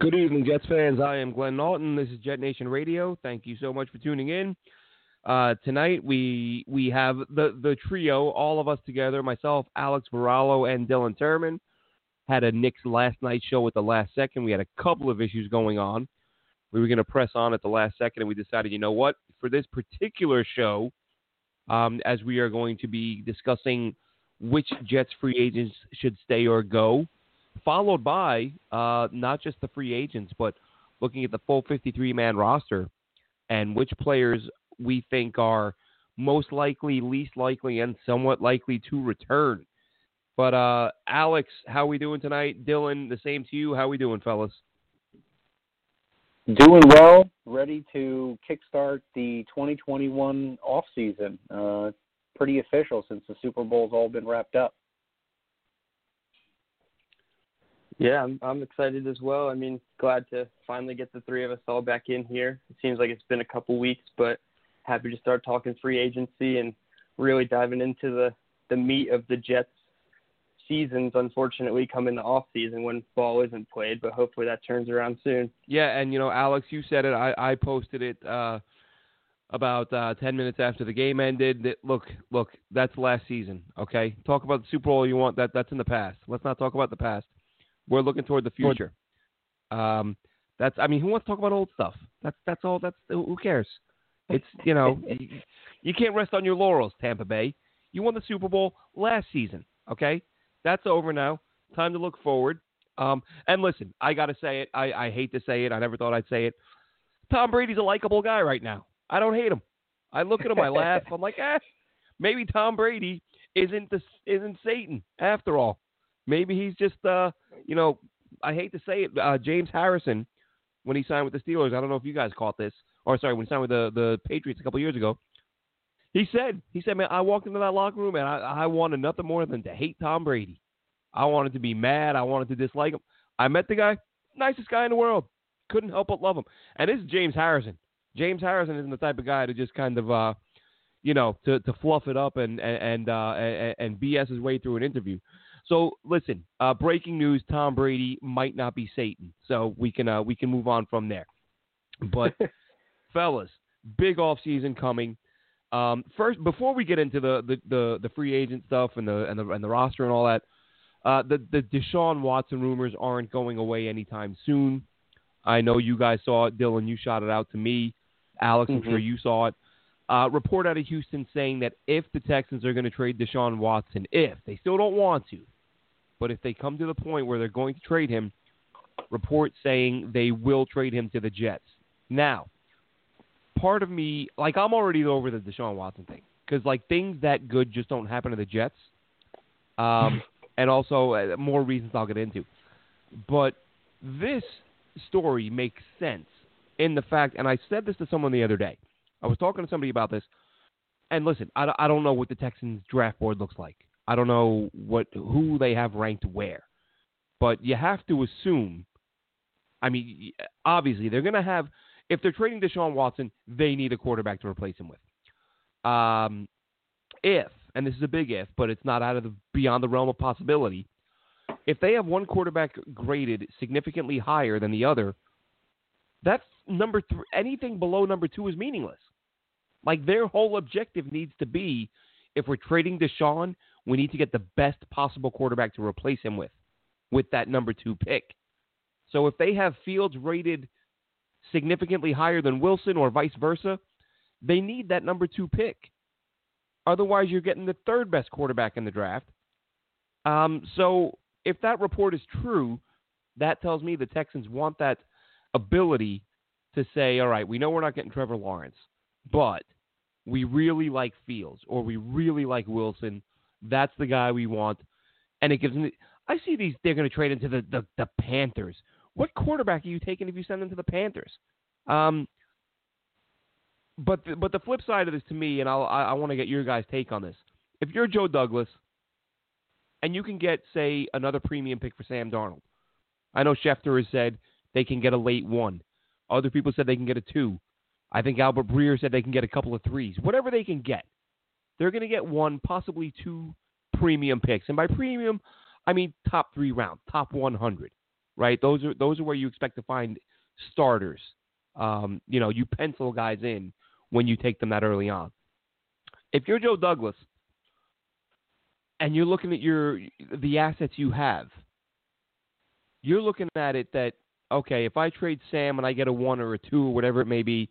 Good evening, Jets fans. I am Glenn Naughton. This is Jet Nation Radio. Thank you so much for tuning in. Uh, tonight we we have the the trio, all of us together. Myself, Alex Varallo, and Dylan Turman had a Knicks last night show at the last second. We had a couple of issues going on. We were going to press on at the last second, and we decided, you know what, for this particular show, um, as we are going to be discussing which Jets free agents should stay or go followed by uh, not just the free agents, but looking at the full 53 man roster and which players we think are most likely, least likely, and somewhat likely to return. But uh, Alex, how are we doing tonight? Dylan, the same to you. How we doing, fellas? Doing well. Ready to kickstart the 2021 off season. Uh, pretty official since the Super Bowl's all been wrapped up. Yeah, I'm, I'm excited as well. I mean, glad to finally get the three of us all back in here. It seems like it's been a couple weeks, but happy to start talking free agency and really diving into the the meat of the Jets seasons unfortunately come in the off season when ball isn't played, but hopefully that turns around soon. Yeah, and you know, Alex, you said it. I, I posted it uh, about uh, ten minutes after the game ended. That, look, look, that's last season. Okay, talk about the Super Bowl you want. That that's in the past. Let's not talk about the past. We're looking toward the future. Um, that's I mean, who wants to talk about old stuff? That's that's all. That's who cares? It's you know, you, you can't rest on your laurels, Tampa Bay. You won the Super Bowl last season. Okay, that's over now. Time to look forward. Um, and listen, I got to say it. I, I hate to say it. I never thought I'd say it. Tom Brady's a likable guy right now. I don't hate him. I look at him, I laugh. I'm like, eh, maybe Tom Brady isn't the isn't Satan after all. Maybe he's just, uh, you know, I hate to say it, uh, James Harrison, when he signed with the Steelers, I don't know if you guys caught this, or sorry, when he signed with the, the Patriots a couple years ago, he said, he said, man, I walked into that locker room and I, I wanted nothing more than to hate Tom Brady. I wanted to be mad. I wanted to dislike him. I met the guy, nicest guy in the world. Couldn't help but love him. And this is James Harrison. James Harrison isn't the type of guy to just kind of, uh, you know, to, to fluff it up and and and, uh, and and BS his way through an interview. So listen, uh, breaking news: Tom Brady might not be Satan. So we can uh, we can move on from there. But fellas, big off season coming. Um, first, before we get into the, the, the, the, free agent stuff and the and the and the roster and all that, uh, the the Deshaun Watson rumors aren't going away anytime soon. I know you guys saw it, Dylan. You shot it out to me, Alex. Mm-hmm. I'm sure you saw it. Uh, report out of Houston saying that if the Texans are going to trade Deshaun Watson, if they still don't want to, but if they come to the point where they're going to trade him, reports saying they will trade him to the Jets. Now, part of me, like I'm already over the Deshaun Watson thing because like things that good just don't happen to the Jets, um, and also uh, more reasons I'll get into. But this story makes sense in the fact, and I said this to someone the other day. I was talking to somebody about this, and listen, I, I don't know what the Texans draft board looks like. I don't know what who they have ranked where, but you have to assume. I mean, obviously they're going to have if they're trading Deshaun Watson, they need a quarterback to replace him with. Um, if and this is a big if, but it's not out of the beyond the realm of possibility. If they have one quarterback graded significantly higher than the other, that's number three. Anything below number two is meaningless. Like their whole objective needs to be, if we're trading Deshaun, we need to get the best possible quarterback to replace him with, with that number two pick. So if they have Fields rated significantly higher than Wilson or vice versa, they need that number two pick. Otherwise, you're getting the third best quarterback in the draft. Um, so if that report is true, that tells me the Texans want that ability to say, all right, we know we're not getting Trevor Lawrence, but we really like Fields or we really like Wilson. That's the guy we want. And it gives me, I see these. They're going to trade into the, the the Panthers. What quarterback are you taking if you send them to the Panthers? Um, but the, but the flip side of this to me, and I'll, I, I want to get your guys' take on this. If you're Joe Douglas, and you can get say another premium pick for Sam Darnold, I know Schefter has said they can get a late one. Other people said they can get a two. I think Albert Breer said they can get a couple of threes. Whatever they can get, they're going to get one, possibly two premium picks. And by premium, I mean top three round, top 100, right? Those are those are where you expect to find starters. Um, you know, you pencil guys in when you take them that early on. If you're Joe Douglas and you're looking at your the assets you have, you're looking at it that okay, if I trade Sam and I get a one or a two or whatever it may be,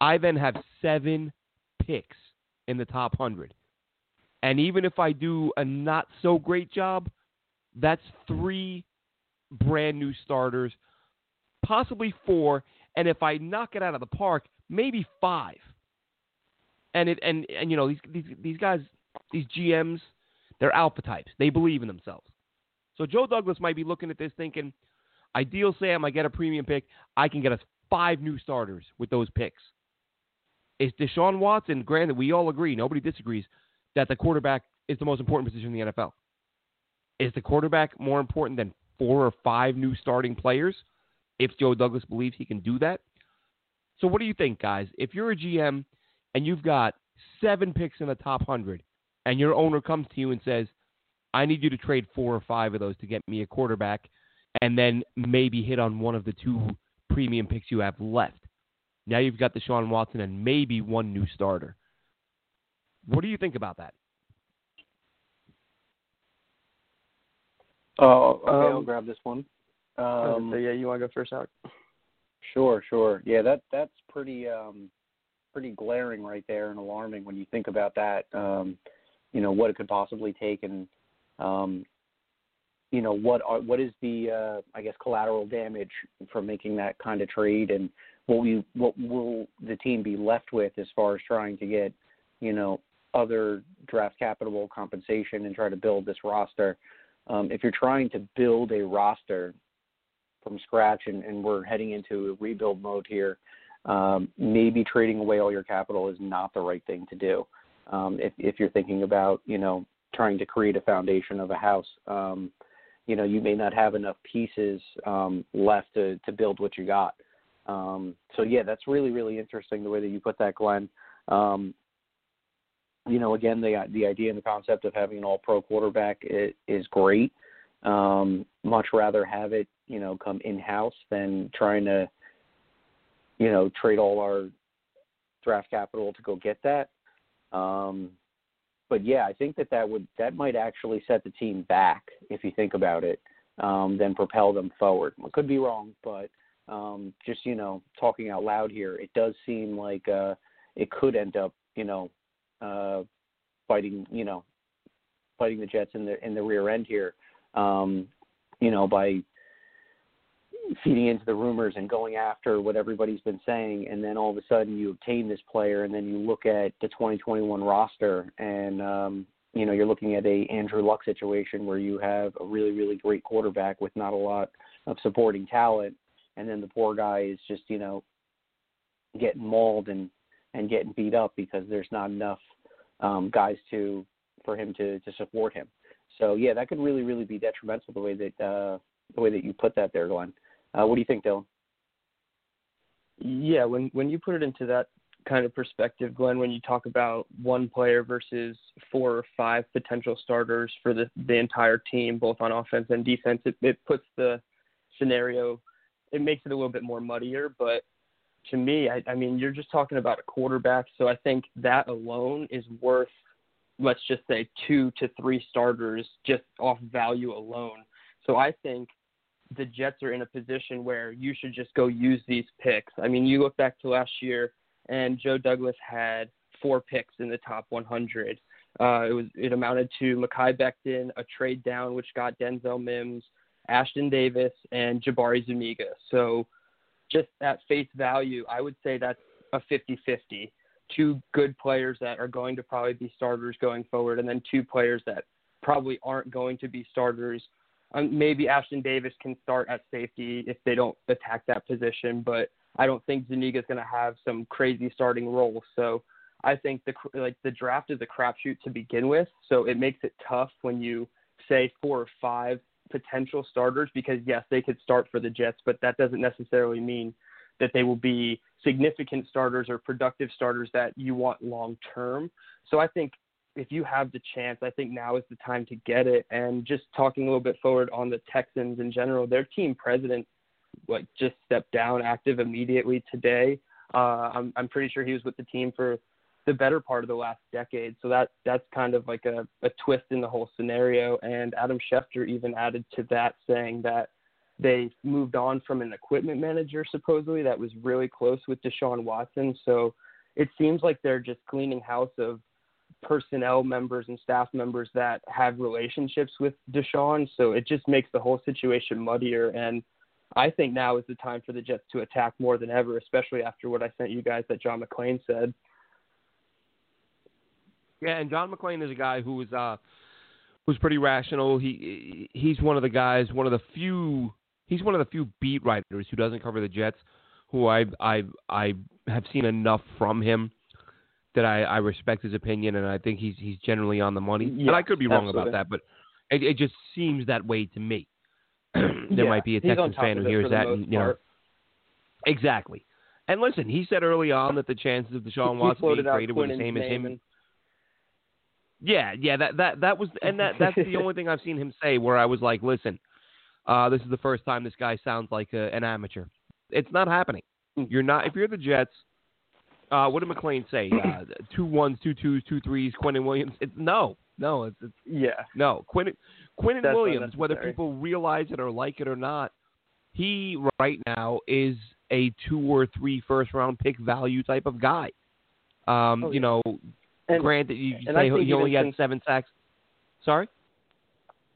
I then have seven picks in the top hundred. And even if I do a not so great job, that's three brand new starters, possibly four, and if I knock it out of the park, maybe five. And it and and you know these these these guys, these GMs, they're alpha types. They believe in themselves. So Joe Douglas might be looking at this thinking, ideal Sam, I get a premium pick, I can get us five new starters with those picks. Is Deshaun Watson, granted, we all agree, nobody disagrees, that the quarterback is the most important position in the NFL. Is the quarterback more important than four or five new starting players if Joe Douglas believes he can do that? So, what do you think, guys? If you're a GM and you've got seven picks in the top 100, and your owner comes to you and says, I need you to trade four or five of those to get me a quarterback, and then maybe hit on one of the two premium picks you have left. Now you've got Deshaun Watson and maybe one new starter. What do you think about that? Oh, okay, Um, I'll grab this one. Um, so yeah, you want to go first out? Sure, sure. Yeah, that that's pretty um pretty glaring right there and alarming when you think about that. Um, you know what it could possibly take and um, you know what are what is the uh, I guess collateral damage from making that kind of trade and what we what will the team be left with as far as trying to get you know other draft capital compensation and try to build this roster. Um, if you're trying to build a roster from scratch and, and we're heading into a rebuild mode here, um, maybe trading away all your capital is not the right thing to do. Um, if, if you're thinking about, you know, trying to create a foundation of a house, um, you know, you may not have enough pieces um, left to, to build what you got. Um, so yeah, that's really, really interesting the way that you put that, Glenn. Um, you know, again, the the idea and the concept of having an all-pro quarterback is, is great. Um, much rather have it, you know, come in-house than trying to, you know, trade all our draft capital to go get that. Um, but yeah, I think that that would that might actually set the team back if you think about it, um, then propel them forward. I could be wrong, but um, just you know, talking out loud here, it does seem like uh, it could end up, you know, uh, fighting, you know, fighting the Jets in the in the rear end here, um, you know, by feeding into the rumors and going after what everybody's been saying, and then all of a sudden you obtain this player, and then you look at the 2021 roster, and um, you know you're looking at a Andrew Luck situation where you have a really really great quarterback with not a lot of supporting talent, and then the poor guy is just you know getting mauled and and getting beat up because there's not enough um, guys to for him to to support him. So yeah, that could really really be detrimental the way that uh, the way that you put that there, Glenn. Uh, what do you think, Dylan? Yeah, when when you put it into that kind of perspective, Glenn, when you talk about one player versus four or five potential starters for the the entire team, both on offense and defense, it, it puts the scenario, it makes it a little bit more muddier. But to me, I, I mean, you're just talking about a quarterback, so I think that alone is worth, let's just say, two to three starters just off value alone. So I think the Jets are in a position where you should just go use these picks. I mean, you look back to last year, and Joe Douglas had four picks in the top 100. Uh, it was it amounted to Mekhi Becton, a trade down which got Denzel Mims, Ashtyn Davis, and Jabari Zuniga. So, just at face value, I would say that's a 50-50. Two good players that are going to probably be starters going forward, and then two players that probably aren't going to be starters um, maybe Ashtyn Davis can start at safety if they don't attack that position, but I don't think Zuniga is going to have some crazy starting role. So I think the like the draft is a crapshoot to begin with, so it makes it tough when you say four or five potential starters because yes, they could start for the Jets, but that doesn't necessarily mean that they will be significant starters or productive starters that you want long term. So I think if you have the chance, I think now is the time to get it. And just talking a little bit forward on the Texans in general, their team president like just stepped down active immediately today. Uh, I'm I'm pretty sure he was with the team for the better part of the last decade. So that that's kind of like a, a twist in the whole scenario. And Adam Schefter even added to that, saying that they moved on from an equipment manager supposedly that was really close with Deshaun Watson. So it seems like they're just cleaning house of personnel members and staff members that have relationships with Deshaun. So it just makes the whole situation muddier. And I think now is the time for the Jets to attack more than ever, especially after what I sent you guys that John McClain said. Yeah, and John McClain is a guy who was uh was pretty rational. He he's one of the guys, one of the few he's one of the few beat writers who doesn't cover the Jets who I I I have seen enough from him that I, I respect his opinion and I think he's he's generally on the money. Yes, and I could be wrong absolutely. about that, but it, it just seems that way to me. there yeah, might be a Texans fan who hears that and you know part. exactly. And listen, he said early on that the chances of Deshaun he Watson being traded were the same as him. and- Yeah, yeah, that that that was, and that that's the only thing I've seen him say where I was like, listen, uh, this is the first time this guy sounds like a, an amateur. It's not happening. Hmm. You're not. If you're the Jets, uh, what did McClain say? Uh, two ones, two twos, two threes. Quinnen Williams. It's no, no. It's, it's yeah. no. Quinnen Quinnen That's Williams. Whether people realize it or like it or not, he right now is a two or three first round pick value type of guy. Um, Oh, you yeah. know, And, granted, you and I say think he only had since- seven sacks. Sorry.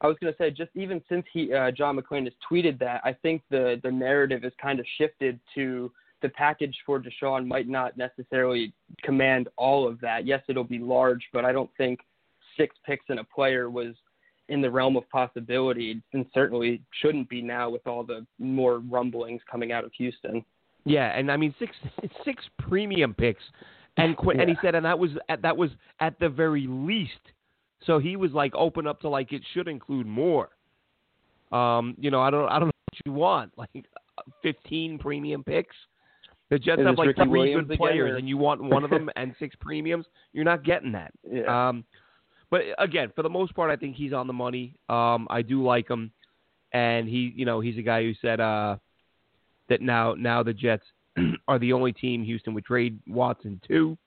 I was going to say, just even since he uh, John McClain has tweeted that, I think the the narrative has kind of shifted to the package for Deshaun might not necessarily command all of that. Yes, it'll be large, but I don't think six picks in a player was in the realm of possibility, and certainly shouldn't be now with all the more rumblings coming out of Houston. Yeah, and I mean six six premium picks, and Quin- and he said, and that was at, that was at the very least. So he was like open up to like it should include more. Um, you know, I don't I don't know what you want like fifteen premium picks. The Jets have like Ricky three Williams good players, and you want one of them and six premiums. You're not getting that. Yeah. Um, but again, for the most part, I think he's on the money. Um, I do like him, and he, you know, he's a guy who said uh, that now now the Jets are the only team Houston would trade Watson to.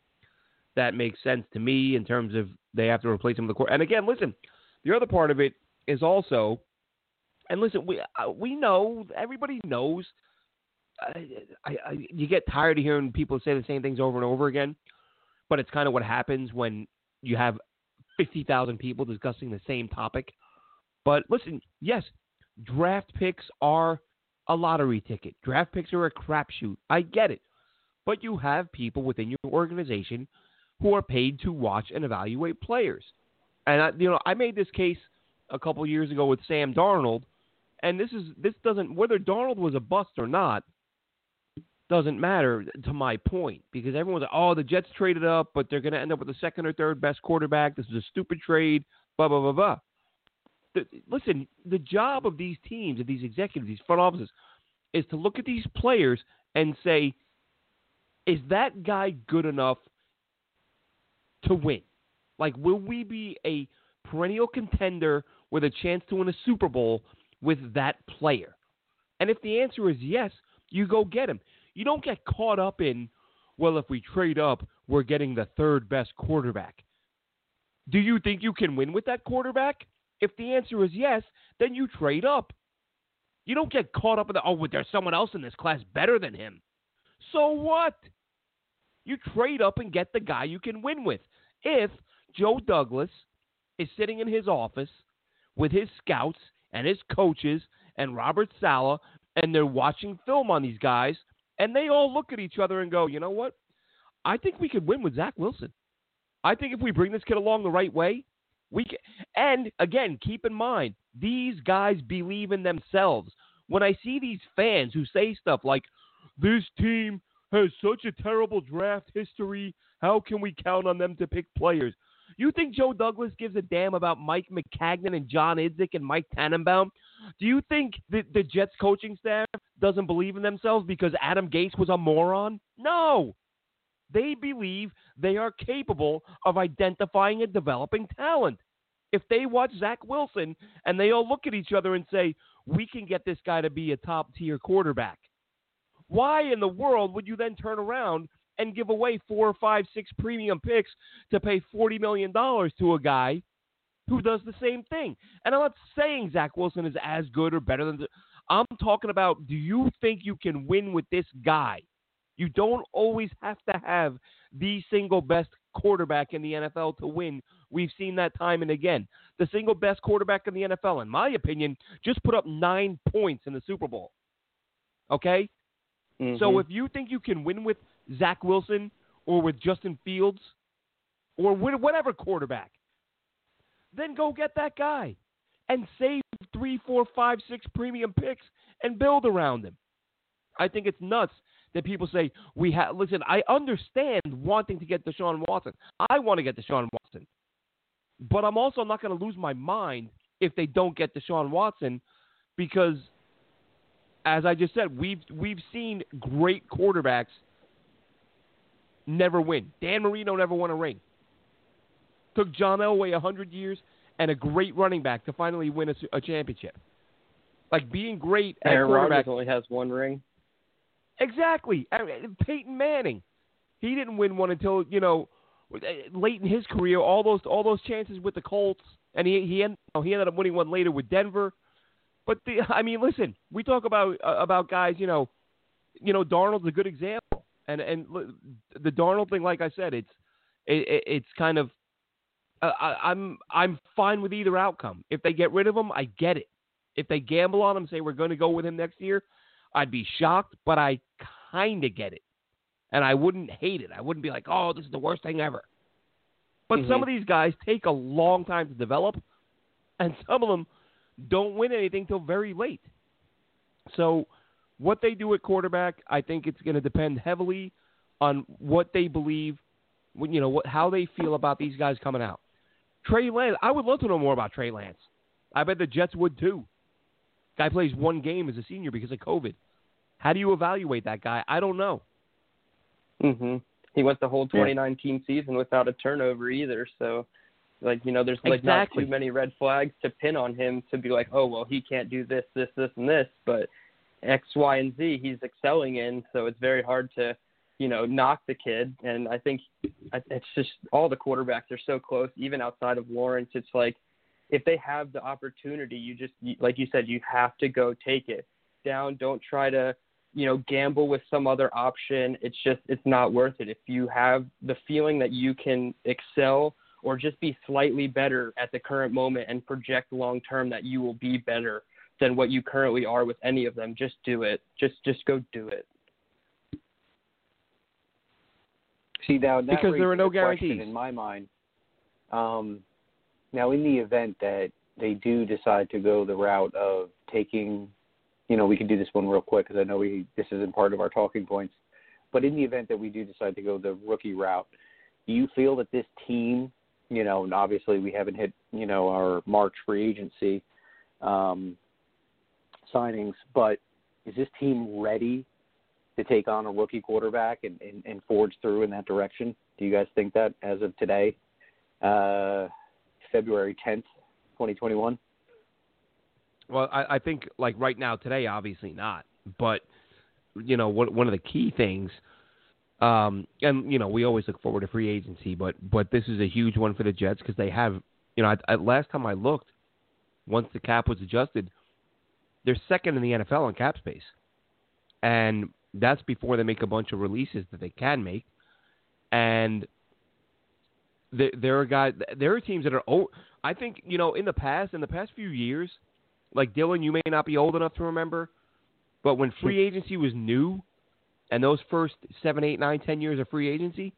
That makes sense to me in terms of they have to replace him with the court. And again, listen, the other part of it is also, and listen, we uh, we know everybody knows. I, I, I, you get tired of hearing people say the same things over and over again, but it's kind of what happens when you have fifty thousand people discussing the same topic. But listen, yes, draft picks are a lottery ticket. Draft picks are a crapshoot. I get it. But you have people within your organization who are paid to watch and evaluate players. And I, you know, I made this case a couple years ago with Sam Darnold, and this is this doesn't whether Darnold was a bust or not doesn't matter to my point because everyone's like, oh, the Jets traded up, but they're going to end up with the second or third best quarterback. This is a stupid trade. Blah blah blah blah. The, listen, the job of these teams, of these executives, these front offices, is to look at these players and say, is that guy good enough to win? Like, will we be a perennial contender with a chance to win a Super Bowl with that player? And if the answer is yes, you go get him. You don't get caught up in, well, if we trade up, we're getting the third best quarterback. Do you think you can win with that quarterback? If the answer is yes, then you trade up. You don't get caught up in the, oh, there's someone else in this class better than him. So what? You trade up and get the guy you can win with. If Joe Douglas is sitting in his office with his scouts and his coaches and Robert Saleh, and they're watching film on these guys, and they all look at each other and go, you know what? I think we could win with Zach Wilson. I think if we bring this kid along the right way, we can. And again, keep in mind, These guys believe in themselves. When I see these fans who say stuff like, this team has such a terrible draft history, how can we count on them to pick players? You think Joe Douglas gives a damn about Mike Maccagnan and John Idzik and Mike Tannenbaum? Do you think the, the Jets coaching staff doesn't believe in themselves because Adam Gase was a moron? No. They believe they are capable of identifying and developing talent. If they watch Zach Wilson and they all look at each other and say, we can get this guy to be a top tier quarterback, why in the world would you then turn around and give away four, five, six premium picks to pay $40 million to a guy who does the same thing? And I'm not saying Zach Wilson is as good or better than. The, I'm talking about do you think you can win with this guy? You don't always have to have the single best quarterback in the NFL to win. We've seen that time and again. The single best quarterback in the NFL, in my opinion, just put up nine points in the Super Bowl. Okay? Mm-hmm. So if you think you can win with Zach Wilson or with Justin Fields or with whatever quarterback, then go get that guy and save three, four, five, six premium picks and build around him. I think it's nuts that people say we have. Listen, I understand wanting to get Deshaun Watson. I want to get Deshaun Watson, but I'm also not going to lose my mind if they don't get Deshaun Watson, because as I just said, we've we've seen great quarterbacks never win. Dan Marino never won a ring. Took John Elway a hundred years and a great running back to finally win a, a championship. Like being great at Aaron quarterback Rodgers only has one ring. Exactly. Peyton Manning, he didn't win one until you know late in his career. All those all those chances with the Colts, and he he ended, he ended up winning one later with Denver. But the I mean, listen, we talk about uh, about guys. You know, you know, Darnold's a good example, and and the Darnold thing, like I said, it's it, it's kind of uh, I, I'm I'm fine with either outcome. If they get rid of him, I get it. If they gamble on him, say we're going to go with him next year, I'd be shocked, but I kind of get it. And I wouldn't hate it. I wouldn't be like, oh, this is the worst thing ever. But mm-hmm. some of these guys take a long time to develop, and some of them don't win anything till very late. So, what they do at quarterback, I think it's going to depend heavily on what they believe, you know, what how they feel about these guys coming out. Trey Lance, I would love to know more about Trey Lance. I bet the Jets would too. Guy plays one game as a senior because of COVID. How do you evaluate that guy? I don't know. Mhm. He went the whole 2019 yeah. season without a turnover either, so like you know, there's like exactly. not too many red flags to pin on him to be like, oh well, he can't do this, this, this, and this, but X, Y, and Z he's excelling in, so it's very hard to you know knock the kid. And I think it's just all the quarterbacks are so close, even outside of Lawrence. It's like if they have the opportunity, you just like you said, you have to go take it down. Don't try to you know gamble with some other option. It's just it's not worth it. If you have the feeling that you can excel or just be slightly better at the current moment and project long term that you will be better than what you currently are with any of them, just do it. Just just go do it. See now because there are no guarantees in my mind. Um, now, in the event that they do decide to go the route of taking, you know, we can do this one real quick because I know we this isn't part of our talking points. But in the event that we do decide to go the rookie route, do you feel that this team, you know, and obviously we haven't hit, you know, our March free agency um, signings, but is this team ready to take on a rookie quarterback and, and, and forge through in that direction? Do you guys think that as of today? Uh, February 10th, 2021? Well, I, I think like right now, today, obviously not. But you know, what, one of the key things, um, and you know, we always look forward to free agency, but but this is a huge one for the Jets because they have, you know, I, I, last time I looked, once the cap was adjusted, they're second in the NFL in cap space, and that's before they make a bunch of releases that they can make, and there, there are guys, there are teams that are. Oh, I think you know in the past, in the past few years, like Dylan, you may not be old enough to remember, but when free hmm. agency was new, and those first seven, eight, nine, ten years of free agency,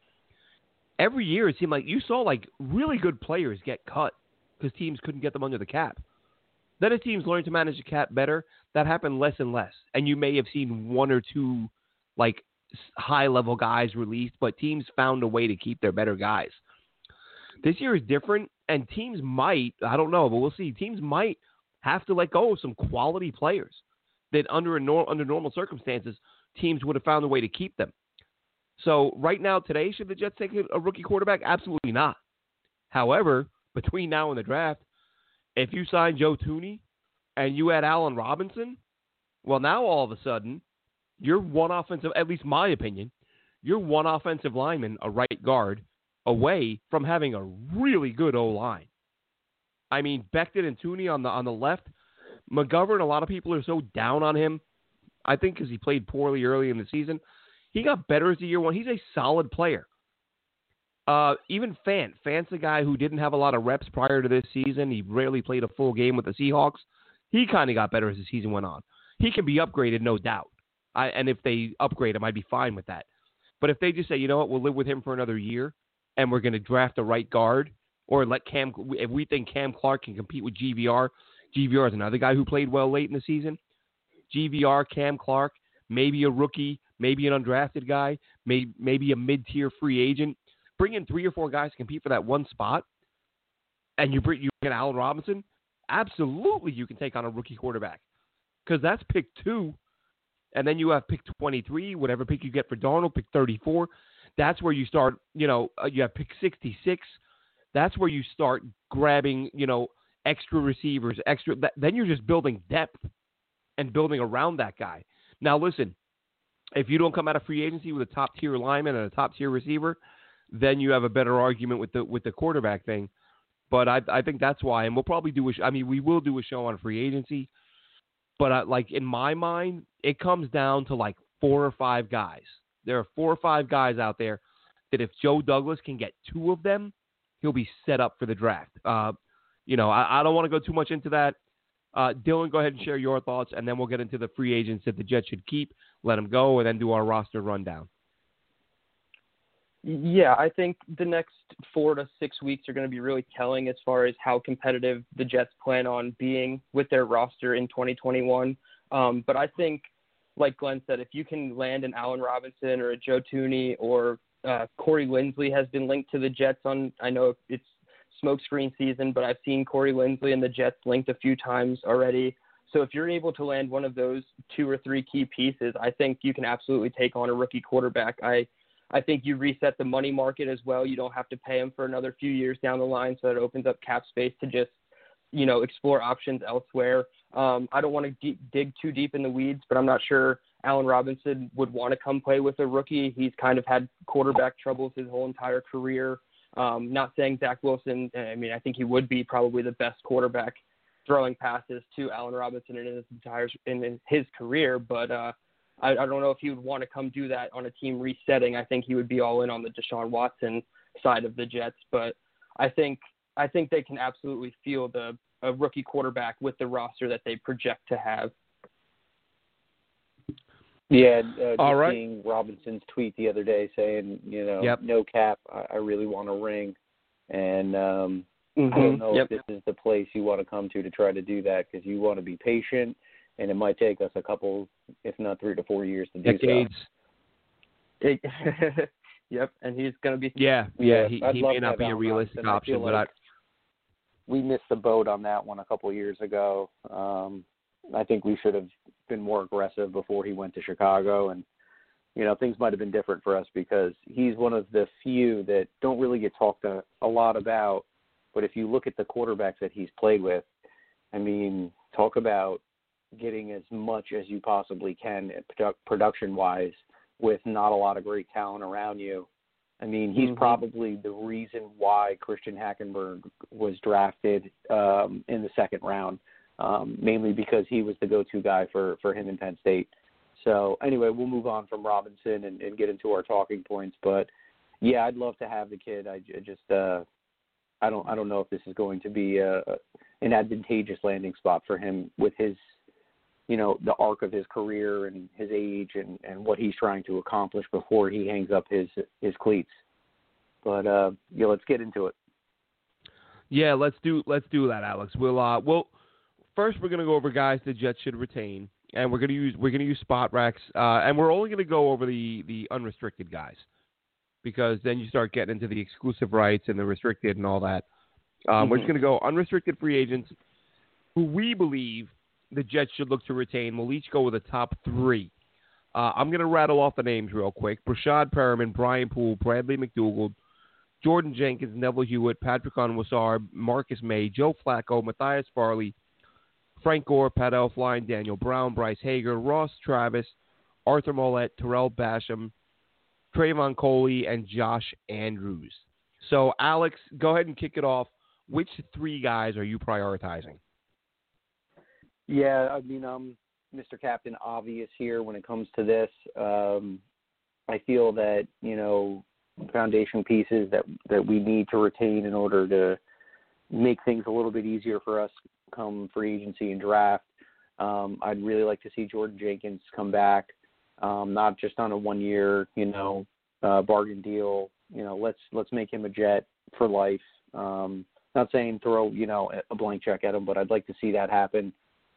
every year it seemed like you saw like really good players get cut because teams couldn't get them under the cap. Then as teams learned to manage the cap better, that happened less and less. And you may have seen one or two like high level guys released, but teams found a way to keep their better guys. This year is different, and teams might, I don't know, but we'll see. Teams might have to let go of some quality players that under nor- under normal circumstances teams would have found a way to keep them. So right now, today, should the Jets take a rookie quarterback? Absolutely not. However, between now and the draft, if you sign Joe Thuney and you add Allen Robinson, well, now all of a sudden, you're one offensive, at least my opinion, you're one offensive lineman, a right guard, away from having a really good O line. I mean, Becton and Thuney on the on the left. McGovern, a lot of people are so down on him. I think because he played poorly early in the season. He got better as the year went. He's a solid player. Uh, even Fant. Fant's a guy who didn't have a lot of reps prior to this season. He rarely played a full game with the Seahawks. He kind of got better as the season went on. He can be upgraded, no doubt. I, and if they upgrade him, I'd be fine with that. But if they just say, you know what, we'll live with him for another year, and we're going to draft a right guard, or let Cam, if we think Cam Clark can compete with GVR, GVR is another guy who played well late in the season. GVR, Cam Clark, maybe a rookie, maybe an undrafted guy, maybe maybe a mid-tier free agent. Bring in three or four guys to compete for that one spot, and you bring you bring Allen Robinson. Absolutely, you can take on a rookie quarterback because that's pick two, and then you have pick 23, whatever pick you get for Darnold, pick 34. That's where you start. You know, uh, you have pick 66. That's where you start grabbing. You know, extra receivers, extra. Then you're just building depth and building around that guy. Now, listen, if you don't come out of free agency with a top tier lineman and a top tier receiver, then you have a better argument with the with the quarterback thing. But I I think that's why, and we'll probably do a. I mean, we will do a show on free agency. But I, like in my mind, it comes down to like four or five guys. There are four or five guys out there that if Joe Douglas can get two of them, he'll be set up for the draft. Uh, you know, I, I don't want to go too much into that. Uh, Dylan, go ahead and share your thoughts, and then we'll get into the free agents that the Jets should keep, let them go, and then do our roster rundown. Yeah, I think the next four to six weeks are going to be really telling as far as how competitive the Jets plan on being with their roster in 2021. Um, but I think, like Glenn said, if you can land an Allen Robinson or a Joe Thuney or uh, Corey Linsley has been linked to the Jets on. I know it's smokescreen season, but I've seen Corey Linsley and the Jets linked a few times already. So if you're able to land one of those two or three key pieces, I think you can absolutely take on a rookie quarterback. I I think you reset the money market as well. You don't have to pay him for another few years down the line, so it opens up cap space to just you know explore options elsewhere. Um, I don't want to dig too deep in the weeds, but I'm not sure Allen Robinson would want to come play with a rookie. He's kind of had quarterback troubles his whole entire career. Um, not saying Zach Wilson. I mean, I think he would be probably the best quarterback throwing passes to Allen Robinson in his entire in his career, but uh, I, I don't know if he would want to come do that on a team resetting. I think he would be all in on the Deshaun Watson side of the Jets, but I think I think they can absolutely feel the a rookie quarterback with the roster that they project to have. Yeah, uh, just right. seeing Robinson's tweet the other day saying, you know, yep. no cap, I, I really want a ring, and um, mm-hmm. I don't know yep. if this is the place you want to come to to try to do that because you want to be patient, and it might take us a couple, if not three to four years to do Decades. so. yep, and he's going to be. Yeah, yeah, he, he may not be a realistic option, but I, we missed the boat on that one a couple of years ago. Um, I think we should have been more aggressive before he went to Chicago. And you know things might have been different for us because he's one of the few that don't really get talked a, a lot about. But if you look at the quarterbacks that he's played with I mean talk about getting as much as you possibly can produ- production wise with not a lot of great talent around you I mean, he's mm-hmm. probably the reason why Christian Hackenberg was drafted um, in the second round um, mainly because he was the go-to guy for for him in Penn State. So anyway, we'll move on from Robinson and, and get into our talking points. But yeah, I'd love to have the kid. I, I just uh, I don't I don't know if this is going to be a, an advantageous landing spot for him with his you know the arc of his career and his age and and what he's trying to accomplish before he hangs up his his cleats. But uh, yeah, let's get into it. Yeah, let's do let's do that, Alex. We'll uh we'll first we're going to go over guys the Jets should retain, and we're going to use we're going to use Spotracs, uh, and we're only going to go over the the unrestricted guys because then you start getting into the exclusive rights and the restricted and all that. Um, mm-hmm. We're just mm-hmm. going to go unrestricted free agents who we believe the Jets should look to retain. We'll each go with the top three. Uh, I'm going to rattle off the names real quick. Breshad Perriman, Brian Poole, Bradley McDougald, Jordan Jenkins, Neville Hewitt, Patrick Onwuasor, Marcus Maye, Joe Flacco, Matthias Farley, Frank Gore, Pat Elflein, Daniel Brown, Bryce Hager, Ross Travis, Arthur Maulet, Tarell Basham, Trevon Coley, and Josh Andrews. So, Alex, go ahead and kick it off. Which three guys are you prioritizing? Yeah, I mean, um, Mr. Captain obvious here when it comes to this. Um, I feel that you know foundation pieces that that we need to retain in order to make things a little bit easier for us come free agency and draft. Um, I'd really like to see Jordan Jenkins come back, um, not just on a one year, you know, uh, bargain deal. You know, let's let's make him a Jet for life. Um, not saying throw you know a blank check at him, but I'd like to see that happen.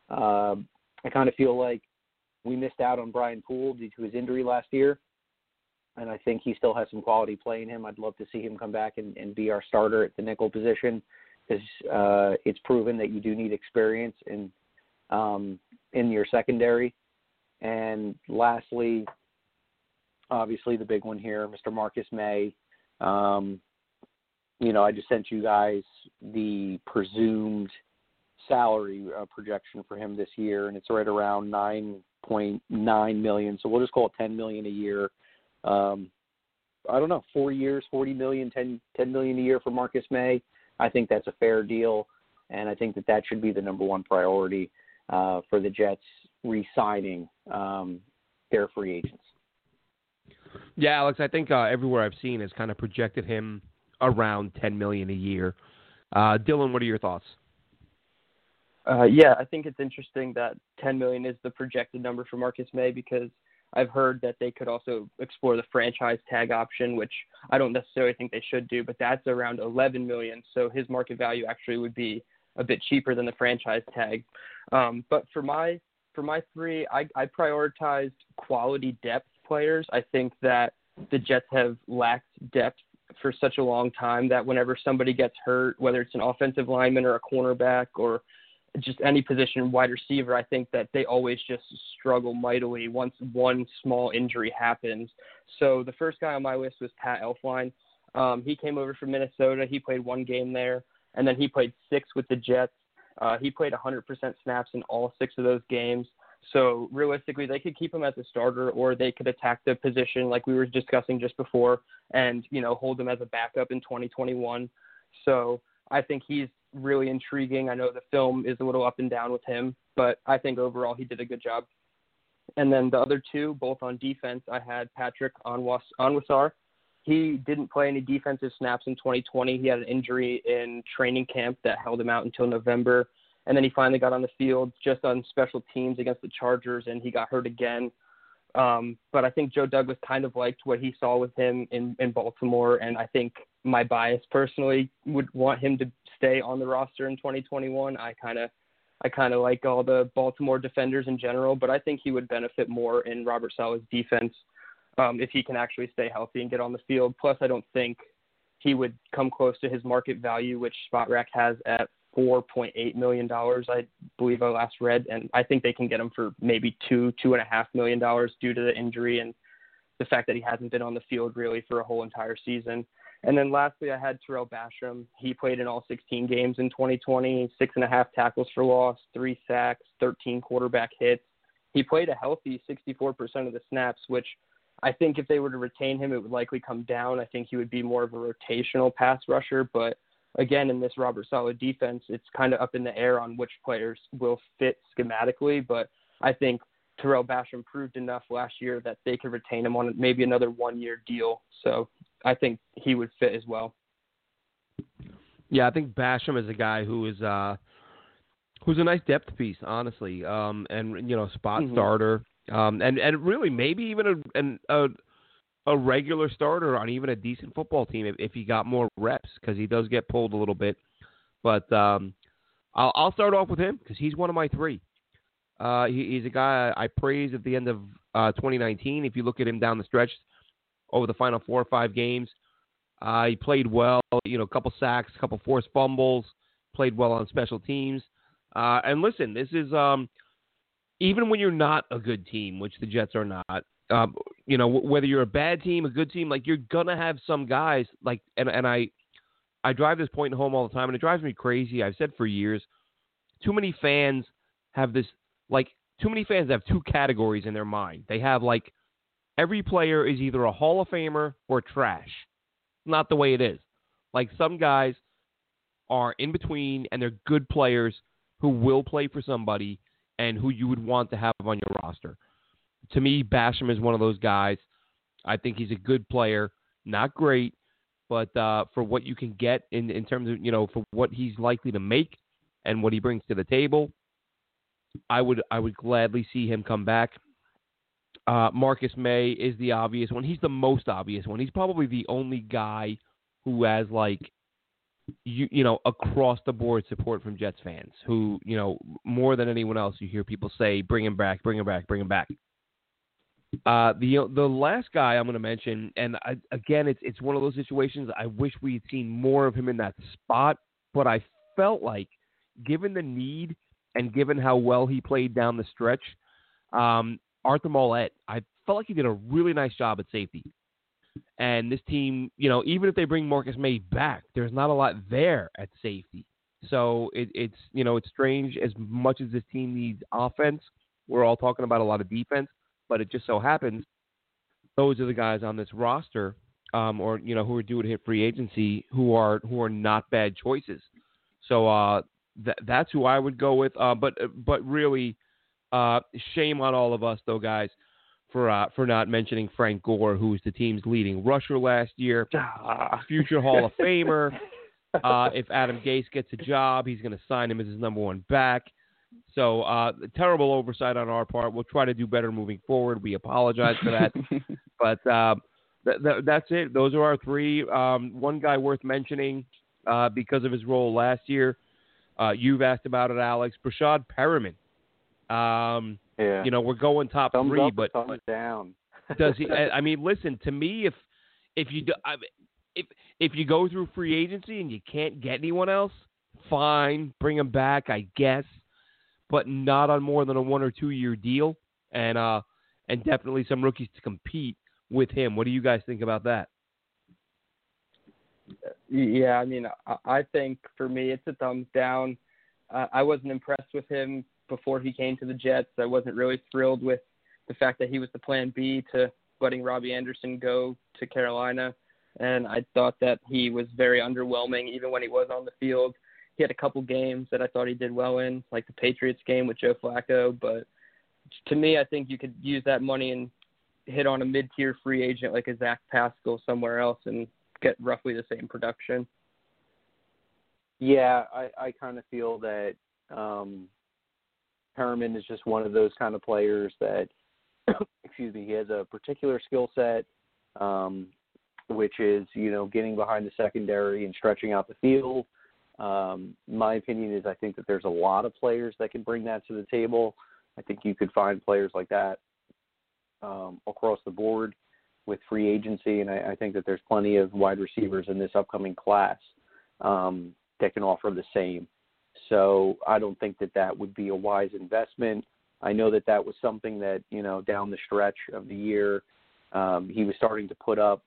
Uh, I kind of feel like we missed out on Brian Poole due to his injury last year, and I think he still has some quality play in him. I'd love to see him come back and, and be our starter at the nickel position because uh, it's proven that you do need experience in um, in your secondary. And lastly, obviously the big one here, Mr. Marcus Maye. Um, you know, I just sent you guys the presumed salary uh, projection for him this year, and it's right around nine point nine million. So we'll just call it ten million a year. Um, I don't know, four years, forty million, ten ten million a year for Marcus Maye. I think that's a fair deal, and I think that that should be the number one priority uh, for the Jets re-signing um, their free agents. Yeah, Alex, I think uh, everywhere I've seen has kind of projected him around ten million a year. Uh, Dylan, what are your thoughts? Uh, yeah, I think it's interesting that 10 million is the projected number for Marcus Maye because I've heard that they could also explore the franchise tag option, which I don't necessarily think they should do, but that's around 11 million. So his market value actually would be a bit cheaper than the franchise tag. Um, but for my for my three, I, I prioritized quality depth players. I think that the Jets have lacked depth for such a long time that whenever somebody gets hurt, whether it's an offensive lineman or a cornerback or just any position, wide receiver, I think that they always just struggle mightily once one small injury happens. So the first guy on my list was Pat Elflein. Um, he came over from Minnesota. He played one game there, and then he played six with the Jets. Uh, he played 100% snaps in all six of those games. So realistically, they could keep him as a starter, or they could attack the position like we were discussing just before, and you know hold him as a backup in 2021. So I think he's really intriguing. I know the film is a little up and down with him, but I think overall he did a good job. And then the other two, both on defense, I had Patrick Onwuasor. He didn't play any defensive snaps in 2020. He had an injury in training camp that held him out until November. And then he finally got on the field just on special teams against the Chargers, and he got hurt again. Um, but I think Joe Douglas kind of liked what he saw with him in, in Baltimore, and I think my bias personally would want him to stay on the roster in 2021. I kind of I kind of like all the Baltimore defenders in general, but I think he would benefit more in Robert Saleh's defense um, if he can actually stay healthy and get on the field. Plus, I don't think he would come close to his market value, which Spotrac has at $4.8 million, I believe I last read. And I think they can get him for maybe two, two and a half million dollars due to the injury and the fact that he hasn't been on the field really for a whole entire season. And then lastly, I had Tarell Basham. He played in all 16 games in 2020, six and a half tackles for loss, three sacks, 13 quarterback hits. He played a healthy 64% of the snaps, which I think if they were to retain him, it would likely come down. I think he would be more of a rotational pass rusher. But again, in this Robert Saleh defense, it's kind of up in the air on which players will fit schematically. But I think Tarell Basham proved enough last year that they could retain him on maybe another one year deal. So I think he would fit as well. Yeah, I think Basham is a guy who is uh who's a nice depth piece, honestly. Um and you know, spot mm-hmm. starter. Um and and really maybe even a an, a a regular starter on even a decent football team if, if he got more reps because he does get pulled a little bit. But um I'll, I'll start off with him because he's one of my three. Uh, he, he's a guy I praised at the end of uh, 2019. If you look at him down the stretch over the final four or five games, uh, he played well. You know, a couple sacks, a couple forced fumbles, played well on special teams. Uh, and listen, this is um, even when you're not a good team, which the Jets are not. Um, you know, whether you're a bad team, a good team, like you're gonna have some guys like, and and I, I drive this point home all the time, and it drives me crazy. I've said for years, too many fans have this like too many fans have two categories in their mind. They have like every player is either a Hall of Famer or trash. Not the way it is. Like some guys are in between and they're good players who will play for somebody and who you would want to have on your roster. To me, Basham is one of those guys. I think he's a good player, not great, but uh, for what you can get in in terms of you know for what he's likely to make and what he brings to the table, I would I would gladly see him come back. Uh, Marcus Maye is the obvious one. He's the most obvious one. He's probably the only guy who has like you you know across the board support from Jets fans who you know more than anyone else you hear people say bring him back, bring him back, bring him back. Uh, the the last guy I'm going to mention, and I, again, it's it's one of those situations. I wish we had seen more of him in that spot, but I felt like, given the need and given how well he played down the stretch, um, Arthur Maulet, I felt like he did a really nice job at safety. And this team, you know, even if they bring Marcus Maye back, there's not a lot there at safety. So it, it's you know it's strange as much as this team needs offense. We're all talking about a lot of defense, but it just so happens those are the guys on this roster, um, or you know who are due to hit free agency, who are who are not bad choices. So uh, th- that's who I would go with. Uh, but but really, uh, shame on all of us though, guys, for uh, for not mentioning Frank Gore, who was the team's leading rusher last year, future Hall of Famer. Uh, if Adam Gase gets a job, he's going to sign him as his number one back. So uh, terrible oversight on our part. We'll try to do better moving forward. We apologize for that, but uh, th- th- that's it. Those are our three. Um, one guy worth mentioning uh, because of his role last year uh, you've asked about it, Alex. Breshad Perriman. Um, yeah. You know, we're going top thumbs three, up, but thumbs down. does he? I mean, listen to me. If if you do, I, if if you go through free agency and you can't get anyone else, fine, bring him back, I guess, but not on more than a one or two year deal, and uh, and definitely some rookies to compete with him. What do you guys think about that? Yeah, I mean, I think for me, it's a thumbs down. Uh, I wasn't impressed with him before he came to the Jets. I wasn't really thrilled with the fact that he was the plan B to letting Robbie Anderson go to Carolina. And I thought that he was very underwhelming even when he was on the field. He had a couple games that I thought he did well in, like the Patriots game with Joe Flacco. But to me, I think you could use that money and hit on a mid tier free agent like a Zach Pascal somewhere else and get roughly the same production. Yeah, I, I kind of feel that um, Perriman is just one of those kind of players that, excuse me, he has a particular skill set, um, which is you know getting behind the secondary and stretching out the field. Um, my opinion is I think that there's a lot of players that can bring that to the table. I think you could find players like that um, across the board with free agency, and I, I think that there's plenty of wide receivers in this upcoming class um, that can offer the same. So I don't think that that would be a wise investment. I know that that was something that you know down the stretch of the year um, he was starting to put up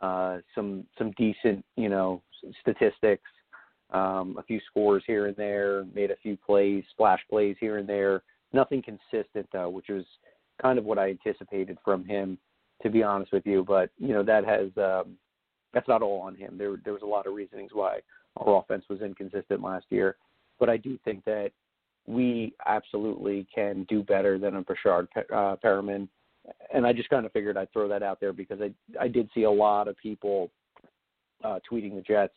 uh, some some decent you know statistics, um, a few scores here and there, made a few plays, splash plays here and there. Nothing consistent though, which was kind of what I anticipated from him to be honest with you. But you know that has um, that's not all on him. There there was a lot of reasonings why our offense was inconsistent last year. But I do think that we absolutely can do better than a Breshad uh, Perriman. And I just kind of figured I'd throw that out there because I I did see a lot of people uh, tweeting the Jets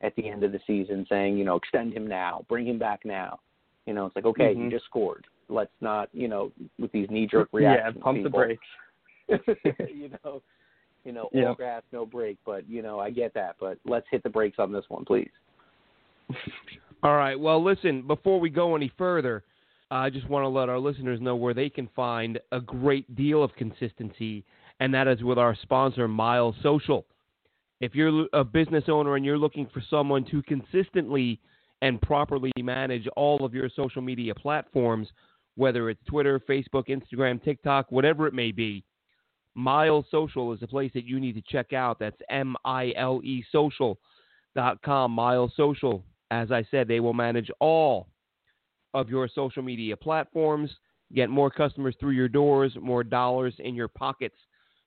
at the end of the season saying, you know, extend him now, bring him back now. You know, it's like okay, mm-hmm. you just scored. Let's not, you know, with these knee jerk reactions. Yeah, pump people, the brakes. you know, you know, yeah. all gas, no break. But you know, I get that. But let's hit the brakes on this one, please. All right. Well, listen, before we go any further, I just want to let our listeners know where they can find a great deal of consistency, and that is with our sponsor, Miles Social. If you're a business owner and you're looking for someone to consistently and properly manage all of your social media platforms, whether it's Twitter, Facebook, Instagram, TikTok, whatever it may be, Miles Social is a place that you need to check out. That's M I L E social.com. Miles Social. As I said, they will manage all of your social media platforms, get more customers through your doors, more dollars in your pockets.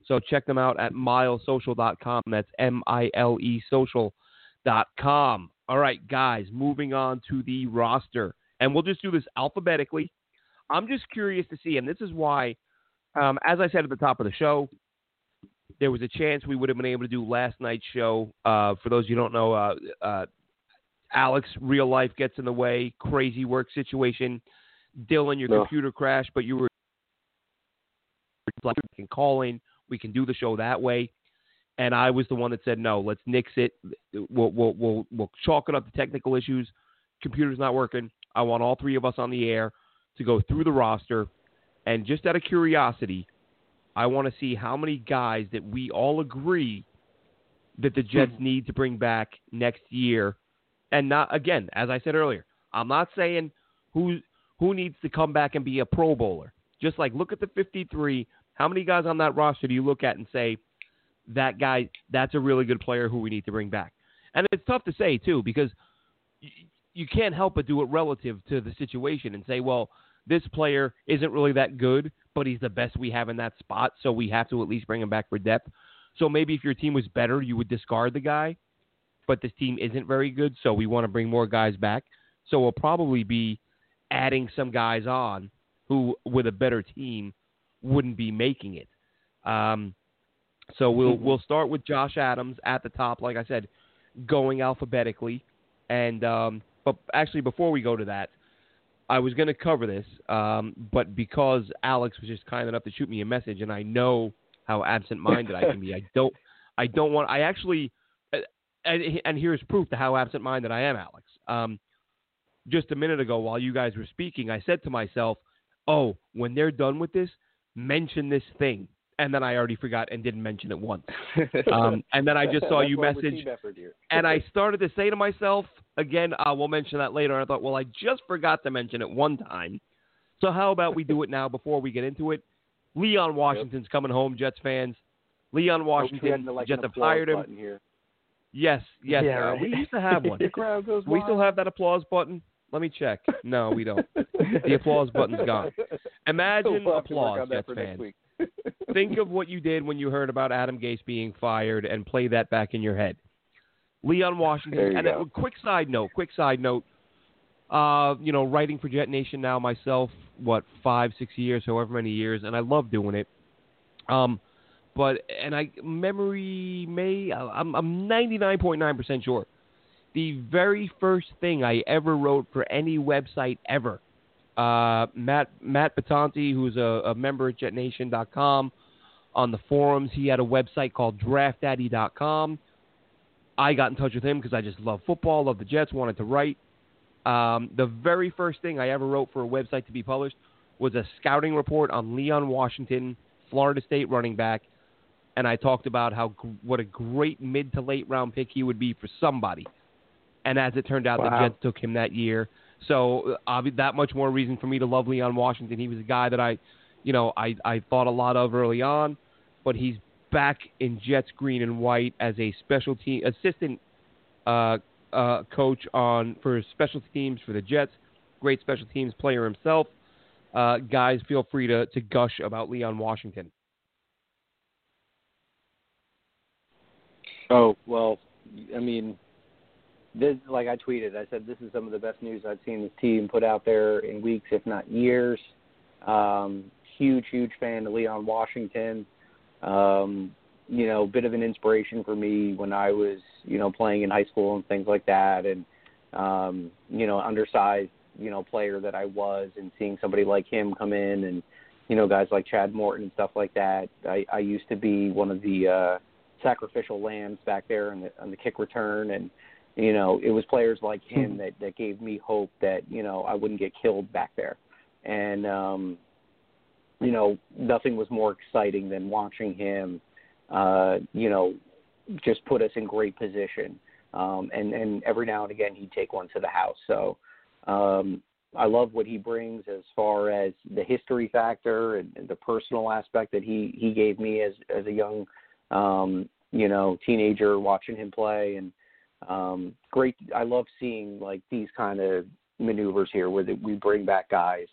So check them out at milesocial.com. That's M I L E social.com. All right, guys, moving on to the roster. And we'll just do this alphabetically. I'm just curious to see, and this is why, um, as I said at the top of the show, there was a chance we would have been able to do last night's show. Uh, for those you don't know, uh, uh, Alex, real life gets in the way, crazy work situation. Dylan, your no. computer crashed, but you were can call in. We can do the show that way. And I was the one that said no. Let's nix it. We'll we'll we'll, we'll chalk it up to technical issues. Computer's not working. I want all three of us on the air to go through the roster, and just out of curiosity, I want to see how many guys that we all agree that the Jets hmm. need to bring back next year and not again, as I said earlier, I'm not saying who who needs to come back and be a Pro Bowler. Just like look at the 53. How many guys on that roster do you look at and say that guy that's a really good player who we need to bring back? And it's tough to say too because you, can't help but do it relative to the situation and say, well, this player isn't really that good, but he's the best we have in that spot, so we have to at least bring him back for depth. So maybe if your team was better, you would discard the guy but this team isn't very good, so we want to bring more guys back. So we'll probably be adding some guys on who, with a better team, wouldn't be making it. Um, so we'll mm-hmm. we'll start with Josh Adams at the top, like I said, going alphabetically. And um, but actually, before we go to that, I was going to cover this, um, but because Alex was just kind enough to shoot me a message, and I know how absent-minded I can be, I don't I don't want. I actually and, and here's proof to how absent-minded I am, Alex. Um, just a minute ago, while you guys were speaking, I said to myself, "Oh, when they're done with this, mention this thing." And then I already forgot and didn't mention it once. Um, and then I just saw you message, and I started to say to myself, "Again, uh, we'll mention that later." And I thought, "Well, I just forgot to mention it one time, so how about we do it now before we get into it?" Leon Washington's yep. coming home, Jets fans. Leon Washington, like Jets have hired him. Here. Yes, yes. Yeah, right. We used to have one. the crowd goes we still have that applause button. Let me check. No, we don't. the applause button's gone. Imagine we'll applause, Jets fans. Think of what you did when you heard about Adam Gase being fired and play that back in your head. Leon Washington. And a quick side note. Quick side note. Uh, you know, writing for Jet Nation now myself. What five, six years, however many years, and I love doing it. Um, but and I memory may I'm I'm 99.9% sure. The very first thing I ever wrote for any website ever, uh, Matt Matt Batanti, who's a, a member at JetNation.com, on the forums, he had a website called DraftDaddy.com. I got in touch with him because I just love football, love the Jets, wanted to write. Um, the very first thing I ever wrote for a website to be published was a scouting report on Leon Washington, Florida State running back, and I talked about how what a great mid to late round pick he would be for somebody. And as it turned out, wow. the Jets took him that year. So uh, that much more reason for me to love Leon Washington. He was a guy that I, you know, I I thought a lot of early on, but he's back in Jets green and white as a special team assistant uh, uh, coach on for special teams for the Jets. Great special teams player himself. Uh, guys, feel free to, to gush about Leon Washington. Oh well, I mean, this like I tweeted. I said this is some of the best news I've seen this team put out there in weeks, if not years. Um, huge, huge fan of Leon Washington. Um, you know, bit of an inspiration for me when I was, you know, playing in high school and things like that, and um, you know, undersized, you know, player that I was, and seeing somebody like him come in, and you know, guys like Chad Morton and stuff like that. I, I used to be one of the uh, sacrificial lambs back there on the on the kick return, and you know, it was players like him that that gave me hope that you know I wouldn't get killed back there, and um, you know, nothing was more exciting than watching him, uh, you know, just put us in great position. Um, and and every now and again he'd take one to the house. So um, I love what he brings as far as the history factor and, and the personal aspect that he he gave me as as a young um, you know teenager watching him play and um, great. I love seeing like these kind of maneuvers here where we bring back guys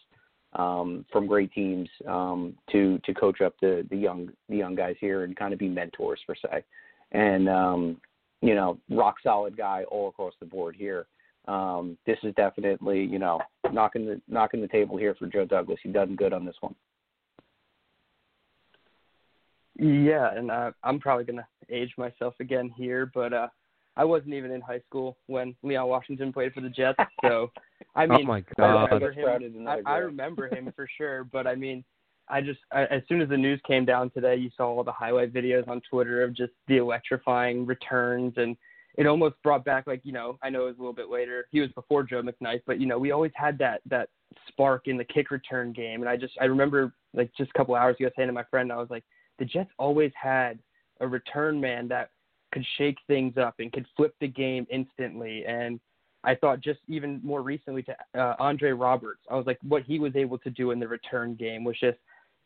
um, from great teams um, to to coach up the the young the young guys here and kind of be mentors per se. And um, you know, rock solid guy all across the board here. Um, this is definitely you know knocking the knocking the table here for Joe Douglas. He done good on this one. Yeah, and uh, I'm probably gonna age myself again here, but uh, I wasn't even in high school when Leon Washington played for the Jets. So, I oh mean, oh my God. I remember him. I, I remember him for sure. But I mean, I just I, as soon as the news came down today, you saw all the highlight videos on Twitter of just the electrifying returns, and it almost brought back like you know I know it was a little bit later. He was before Joe McKnight, but you know we always had that that spark in the kick return game, and I just I remember like just a couple hours ago saying to my friend, I was like, the Jets always had a return man that could shake things up and could flip the game instantly. And I thought just even more recently to uh, Andre Roberts, I was like, what he was able to do in the return game was just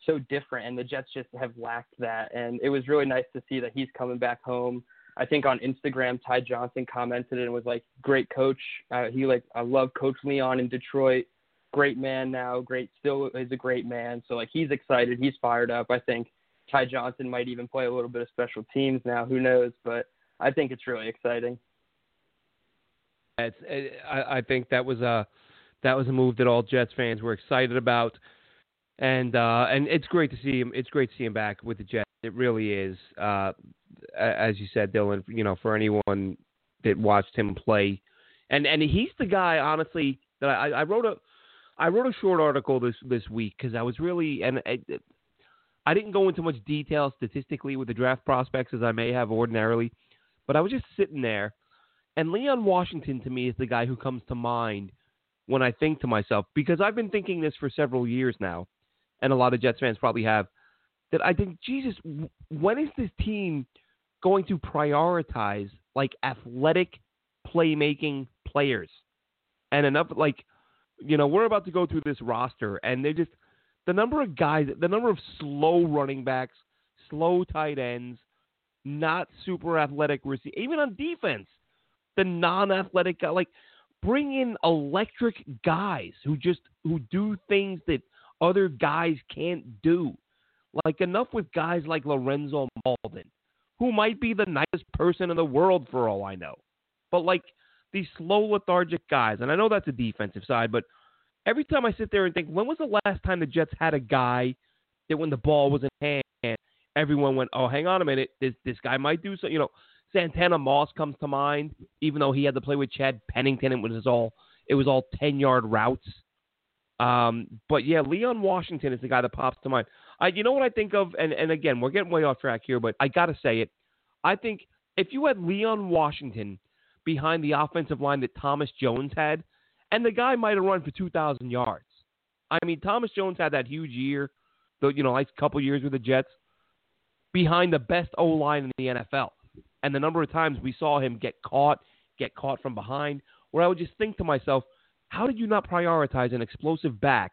so different, and the Jets just have lacked that. And it was really nice to see that he's coming back home. I think on Instagram, Ty Johnson commented and was like, "Great coach." Uh, he like, I love Coach Leon in Detroit. Great man now. Great, still is a great man. So like, he's excited. He's fired up. I think Ty Johnson might even play a little bit of special teams now. Who knows? But I think it's really exciting. It's, it, I, I think that was a that was a move that all Jets fans were excited about, and uh, and it's great to see him. It's great to see him back with the Jets. It really is. Uh, as you said, Dylan. You know, for anyone that watched him play, and and he's the guy, honestly, that I, I wrote a I wrote a short article this this week because I was really and it, I didn't go into much detail statistically with the draft prospects as I may have ordinarily, but I was just sitting there, and Leon Washington to me is the guy who comes to mind when I think to myself because I've been thinking this for several years now, and a lot of Jets fans probably have. That I think, Jesus, when is this team going to prioritize like athletic playmaking players? And enough, like, you know, we're about to go through this roster, and they just the number of guys, the number of slow running backs, slow tight ends, not super athletic receivers, even on defense, the non-athletic guy, like bring in electric guys who just who do things that other guys can't do. Like enough with guys like Lorenzo Mauldin, who might be the nicest person in the world for all I know. But like these slow lethargic guys, and I know that's a defensive side, but every time I sit there and think, when was the last time the Jets had a guy that when the ball was in hand, everyone went, oh, hang on a minute, this this guy might do so. You know, Santana Moss comes to mind, even though he had to play with Chad Pennington. It was all it was all ten yard routes. Um, but yeah, Leon Washington is the guy that pops to mind. I, you know what I think of, and and again, we're getting way off track here, but I got to say it. I think if you had Leon Washington behind the offensive line that Thomas Jones had, and the guy might have run for 2,000 yards. I mean, Thomas Jones had that huge year, the you know, like couple years with the Jets, behind the best O line in the NFL. And the number of times we saw him get caught, get caught from behind, where I would just think to myself, how did you not prioritize an explosive back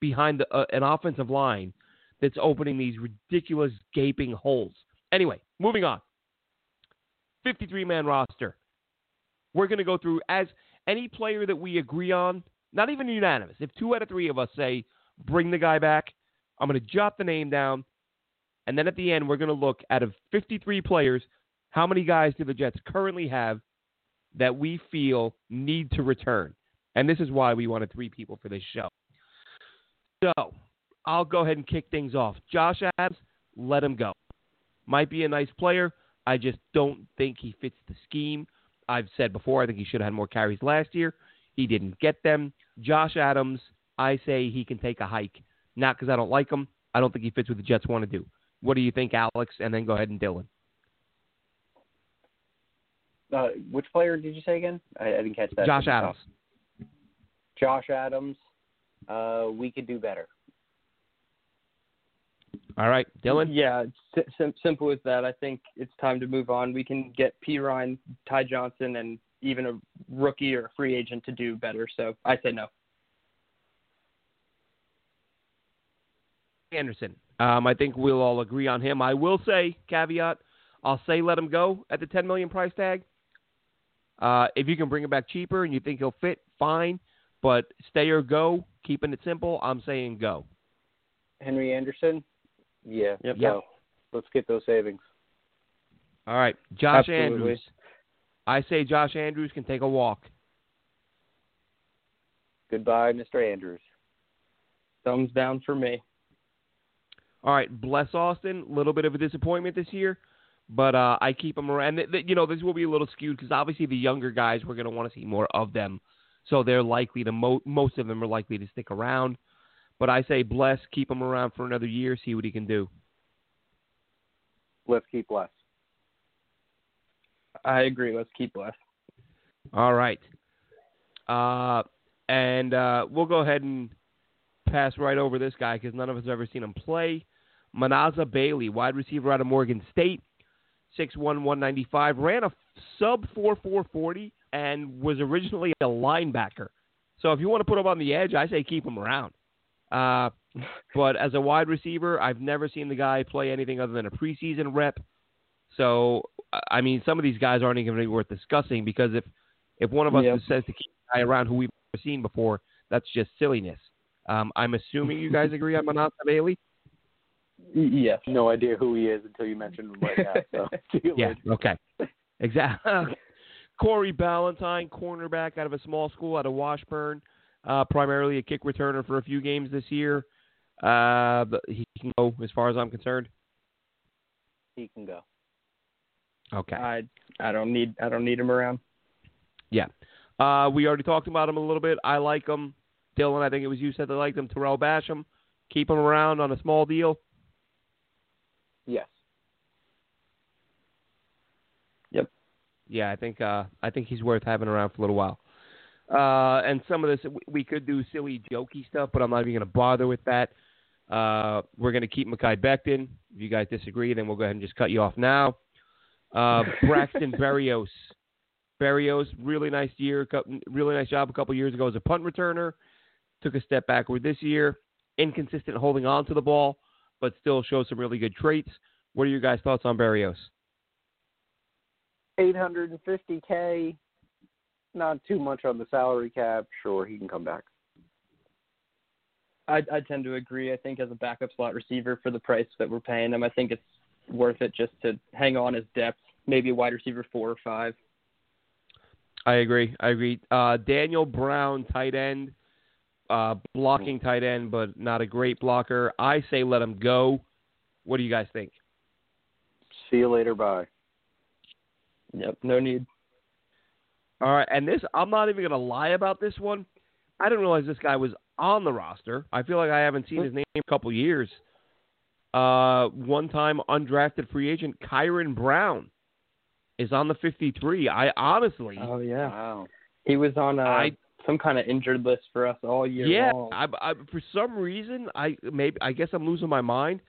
behind the, uh, an offensive line that's opening these ridiculous gaping holes? Anyway, moving on. 53 man roster. We're going to go through as any player that we agree on, not even unanimous, if two out of three of us say, bring the guy back, I'm going to jot the name down. And then at the end, we're going to look out of 53 players, how many guys do the Jets currently have that we feel need to return? And this is why we wanted three people for this show. So I'll go ahead and kick things off. Josh Adams, let him go. Might be a nice player. I just don't think he fits the scheme. I've said before, I think he should have had more carries last year. He didn't get them. Josh Adams, I say he can take a hike. Not because I don't like him. I don't think he fits what the Jets want to do. What do you think, Alex? And then go ahead and Dylan. Uh, which player did you say again? I, I didn't catch that. Josh Adams. Josh Adams. Uh, we could do better. All right, Dylan. Yeah, sim- simple as that. I think it's time to move on. We can get Perine, Ty Johnson, and even a rookie or a free agent to do better. So I say no. Anderson. Um, I think we'll all agree on him. I will say caveat. I'll say let him go at the 10 million price tag. Uh, if you can bring him back cheaper and you think he'll fit, fine. But stay or go, keeping it simple. I'm saying go. Henry Anderson. Yeah. Yep. Go. Let's get those savings. All right, Josh Absolutely. Andrews. I say Josh Andrews can take a walk. Goodbye, Mr. Andrews. Thumbs down for me. All right, Bless Austin. A little bit of a disappointment this year, but uh, I keep him around. And th- you know, this will be a little skewed because obviously the younger guys we're going to want to see more of them, so they're likely to mo- most of them are likely to stick around. But I say Bless, keep him around for another year, see what he can do. Let's keep less. I agree. Let's keep Bless. All right, uh, and uh, we'll go ahead and pass right over this guy because none of us have ever seen him play. Manasseh Bailey, wide receiver out of Morgan State, 6'1", 195, ran a sub 4.440 and was originally a linebacker. So if you want to put him on the edge, I say keep him around. Uh, but as a wide receiver, I've never seen the guy play anything other than a preseason rep. So I mean, some of these guys aren't even be worth discussing because if if one of us Yep. says to keep a guy around who we've never seen before, that's just silliness. Um, I'm assuming you guys agree on Manasseh Bailey. Yes. No idea who he is until you mentioned him right now. So Yeah. Okay. Exactly. Corey Ballentine, cornerback out of a small school out of Washburn, uh, primarily a kick returner for a few games this year. Uh, but he can go as far as I'm concerned. he can go. Okay. I I don't need I don't need him around. Yeah. Uh, we already talked about him a little bit. I like him. Dylan, I think it was you said that liked him. Tarell Basham. Keep him around on a small deal. Yes. Yep. Yeah, I think uh, I think he's worth having around for a little while. Uh, and some of this we- we could do silly jokey stuff, but I'm not even going to bother with that. Uh, we're going to keep Mekhi Becton. If you guys disagree, then we'll go ahead and just cut you off now. Uh, Braxton Berrios. Berrios, really nice year, really nice job a couple years ago as a punt returner. Took a step backward this year. Inconsistent holding on to the ball, but still shows some really good traits. What are your guys' thoughts on Berrios? 850k. Not too much on the salary cap. Sure, he can come back. I I tend to agree. I think as a backup slot receiver for the price that we're paying him, I think it's worth it just to hang on as depth. Maybe a wide receiver four or five. I agree. I agree. Uh, Daniel Brown, tight end, uh, blocking tight end, but not a great blocker. I say let him go. What do you guys think? See you later. Bye. Yep. No need. All right, and this I'm not even going to lie about this one. I didn't realize this guy was on the roster. I feel like I haven't seen his name in a couple years. Uh, one time undrafted free agent Kyron Brown is on the 53. I honestly, Oh yeah. Wow. He was on uh, some kind of injured list for us all year yeah, long. I, I, for some reason, I maybe I guess I'm losing my mind.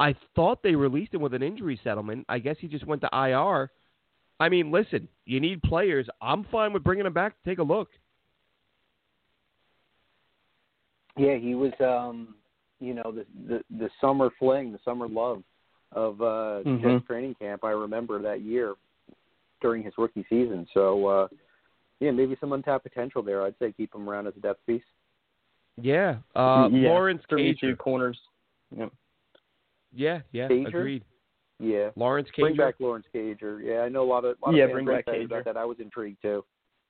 I thought they released him with an injury settlement. I guess he just went to IR. I mean, listen, you need players. I'm fine with bringing him back take a look. Yeah, he was. um You know, the the the summer fling, the summer love of uh Mhm. Jets training camp. I remember that year during his rookie season. So, uh yeah, maybe some untapped potential there. I'd say keep him around as a depth piece. Yeah, uh, yeah. Lawrence for Cager. two corners. Yep. Yeah, yeah, Cager? agreed. Yeah. Lawrence Bring back Lawrence Cager. Yeah, I know a lot of lot Yeah, of fans bring back Cager. about that. I was intrigued too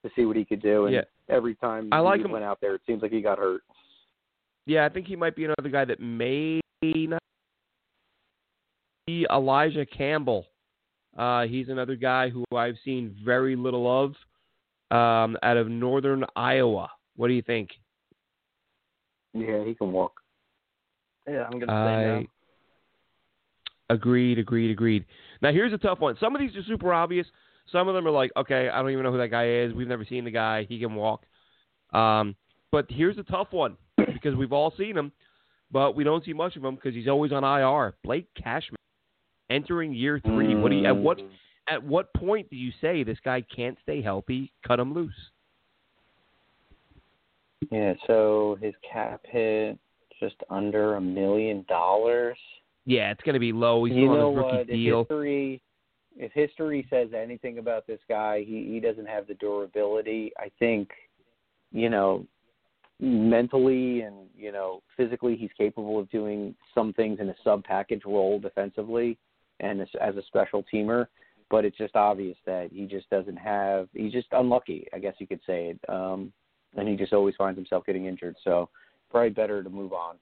to see what he could do. And Yeah. every time I like he him- went out there, it seems like he got hurt. Yeah, I think he might be another guy that may not be Elijah Campbell. Uh, he's another guy who I've seen very little of um, out of northern Iowa. What do you think? Yeah, he can walk. Yeah, I'm gonna say I no. Agreed, agreed, agreed. Now here's a tough one. Some of these are super obvious. Some of them are like, okay, I don't even know who that guy is. We've never seen the guy. He can walk. Um, but here's a tough one because we've all seen him, but we don't see much of him because he's always on IR. Blake Cashman entering year three. What do you, at what at what point do you say this guy can't stay healthy? Cut him loose. Yeah, so his cap hit just under a million dollars. Yeah, it's going to be low. He's you on know his rookie what? deal. If history, if history says anything about this guy, he he doesn't have the durability. I think, you know, mentally and you know physically, he's capable of doing some things in a sub package role defensively and as, as a special teamer. But it's just obvious that he just doesn't have. He's just unlucky, I guess you could say it. Um, and he just always finds himself getting injured. So probably better to move on.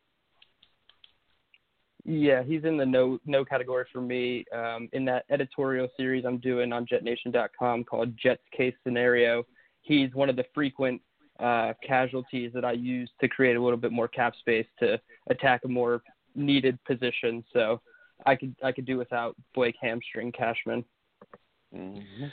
Yeah, he's in the no no category for me. Um, in that editorial series I'm doing on JetNation.com called Jets Case Scenario, he's one of the frequent uh, casualties that I use to create a little bit more cap space to attack a more needed position. So I could I could do without Blake Hamstring Cashman. Mm-hmm.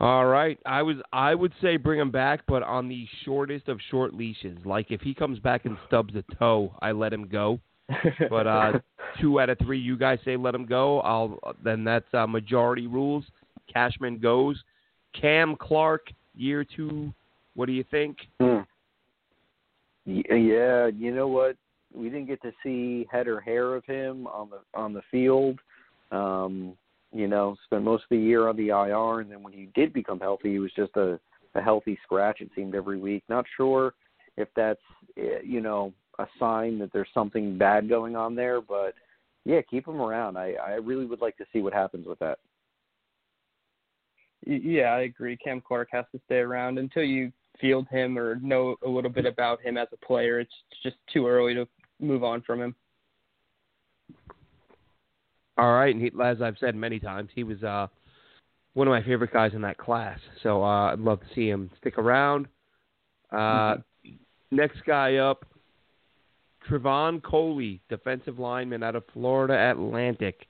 All right, I was I would say bring him back, but on the shortest of short leashes. Like if he comes back and stubs a toe, I let him go. But uh, two out of three, you guys say let him go. I'll then that's uh, majority rules. Cashman goes. Cam Clark, year two. What do you think? Hmm. Yeah, you know what? We didn't get to see head or hair of him on the on the field. Um, you know, spent most of the year on the IR, and then when he did become healthy, he was just a, a healthy scratch. It seemed every week. Not sure if that's eh, you know a sign that there's something bad going on there, but yeah, keep him around. I I really would like to see what happens with that. Yeah, I agree. Cam Clark has to stay around until you field him or know a little bit about him as a player. It's just too early to move on from him. All right, and he, as I've said many times, he was uh, one of my favorite guys in that class. So uh, I'd love to see him stick around. Uh, mm-hmm. Next guy up, Trevon Coley, defensive lineman out of Florida Atlantic.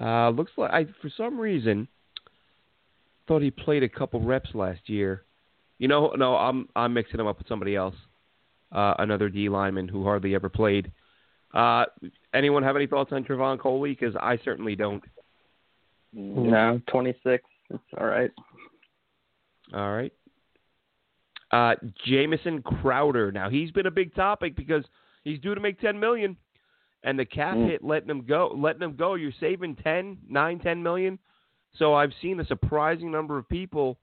Uh, looks like I, for some reason, thought he played a couple reps last year. You know, no, I'm I'm mixing him up with somebody else, uh, another D lineman who hardly ever played. Uh, anyone have any thoughts on Trevon Coley? Because I certainly don't. No, 26. It's all right. All right. Uh, Jamison Crowder. Now he's been a big topic because he's due to make 10 million, and the cap mm. hit letting him go. Letting him go. You're saving 10, 9, 10 million. So I've seen a surprising number of people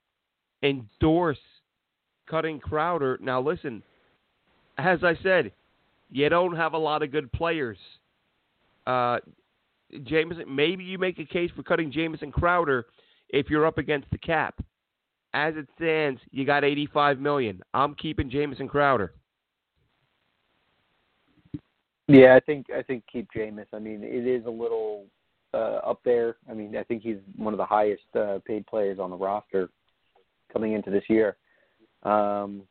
endorse cutting Crowder. Now listen, as I said, you don't have a lot of good players. Uh, Jamison, maybe you make a case for cutting Jamison Crowder if you're up against the cap. As it stands, you got 85 million. I'm keeping Jamison Crowder. Yeah, I think I think keep Jameis. I mean, it is a little uh, up there. I mean, I think he's one of the highest uh, paid players on the roster coming into this year. Um,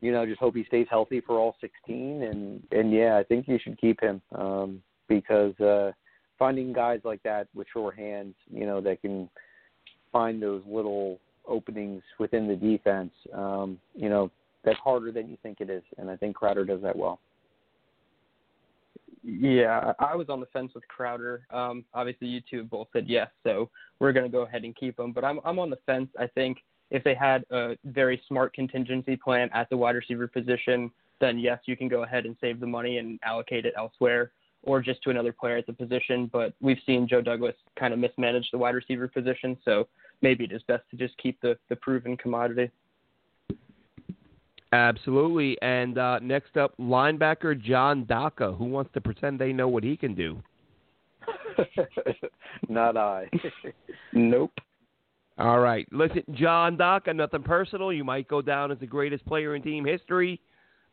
you know, just hope he stays healthy for all 16. And and yeah, I think you should keep him um, because uh, finding guys like that with sure hands, you know, that can find those little openings within the defense, um, you know, that's harder than you think it is. And I think Crowder does that well. Yeah, I was on the fence with Crowder. Um, obviously, you two both said yes, so we're going to go ahead and keep him. But I'm I'm on the fence. I think if they had a very smart contingency plan at the wide receiver position, then yes, you can go ahead and save the money and allocate it elsewhere or just to another player at the position. But we've seen Joe Douglas kind of mismanage the wide receiver position, so maybe it is best to just keep the, the proven commodity. Absolutely. And uh, next up, linebacker John Daka. Who wants to pretend they know what he can do? Not I. nope. All right. Listen, John Daka, nothing personal. You might go down as the greatest player in team history.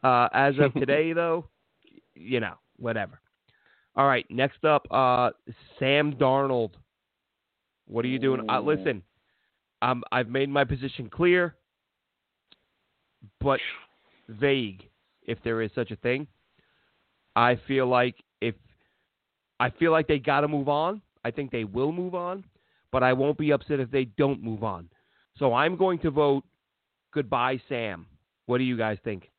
Uh, as of today, though, you know, whatever. All right. Next up, uh, Sam Darnold. What are you doing? Uh, listen, um, I've made my position clear, but vague, if there is such a thing. I feel like if I feel like they got to move on. I think they will move on. but I won't be upset if they don't move on. So I'm going to vote goodbye, Sam. What do you guys think?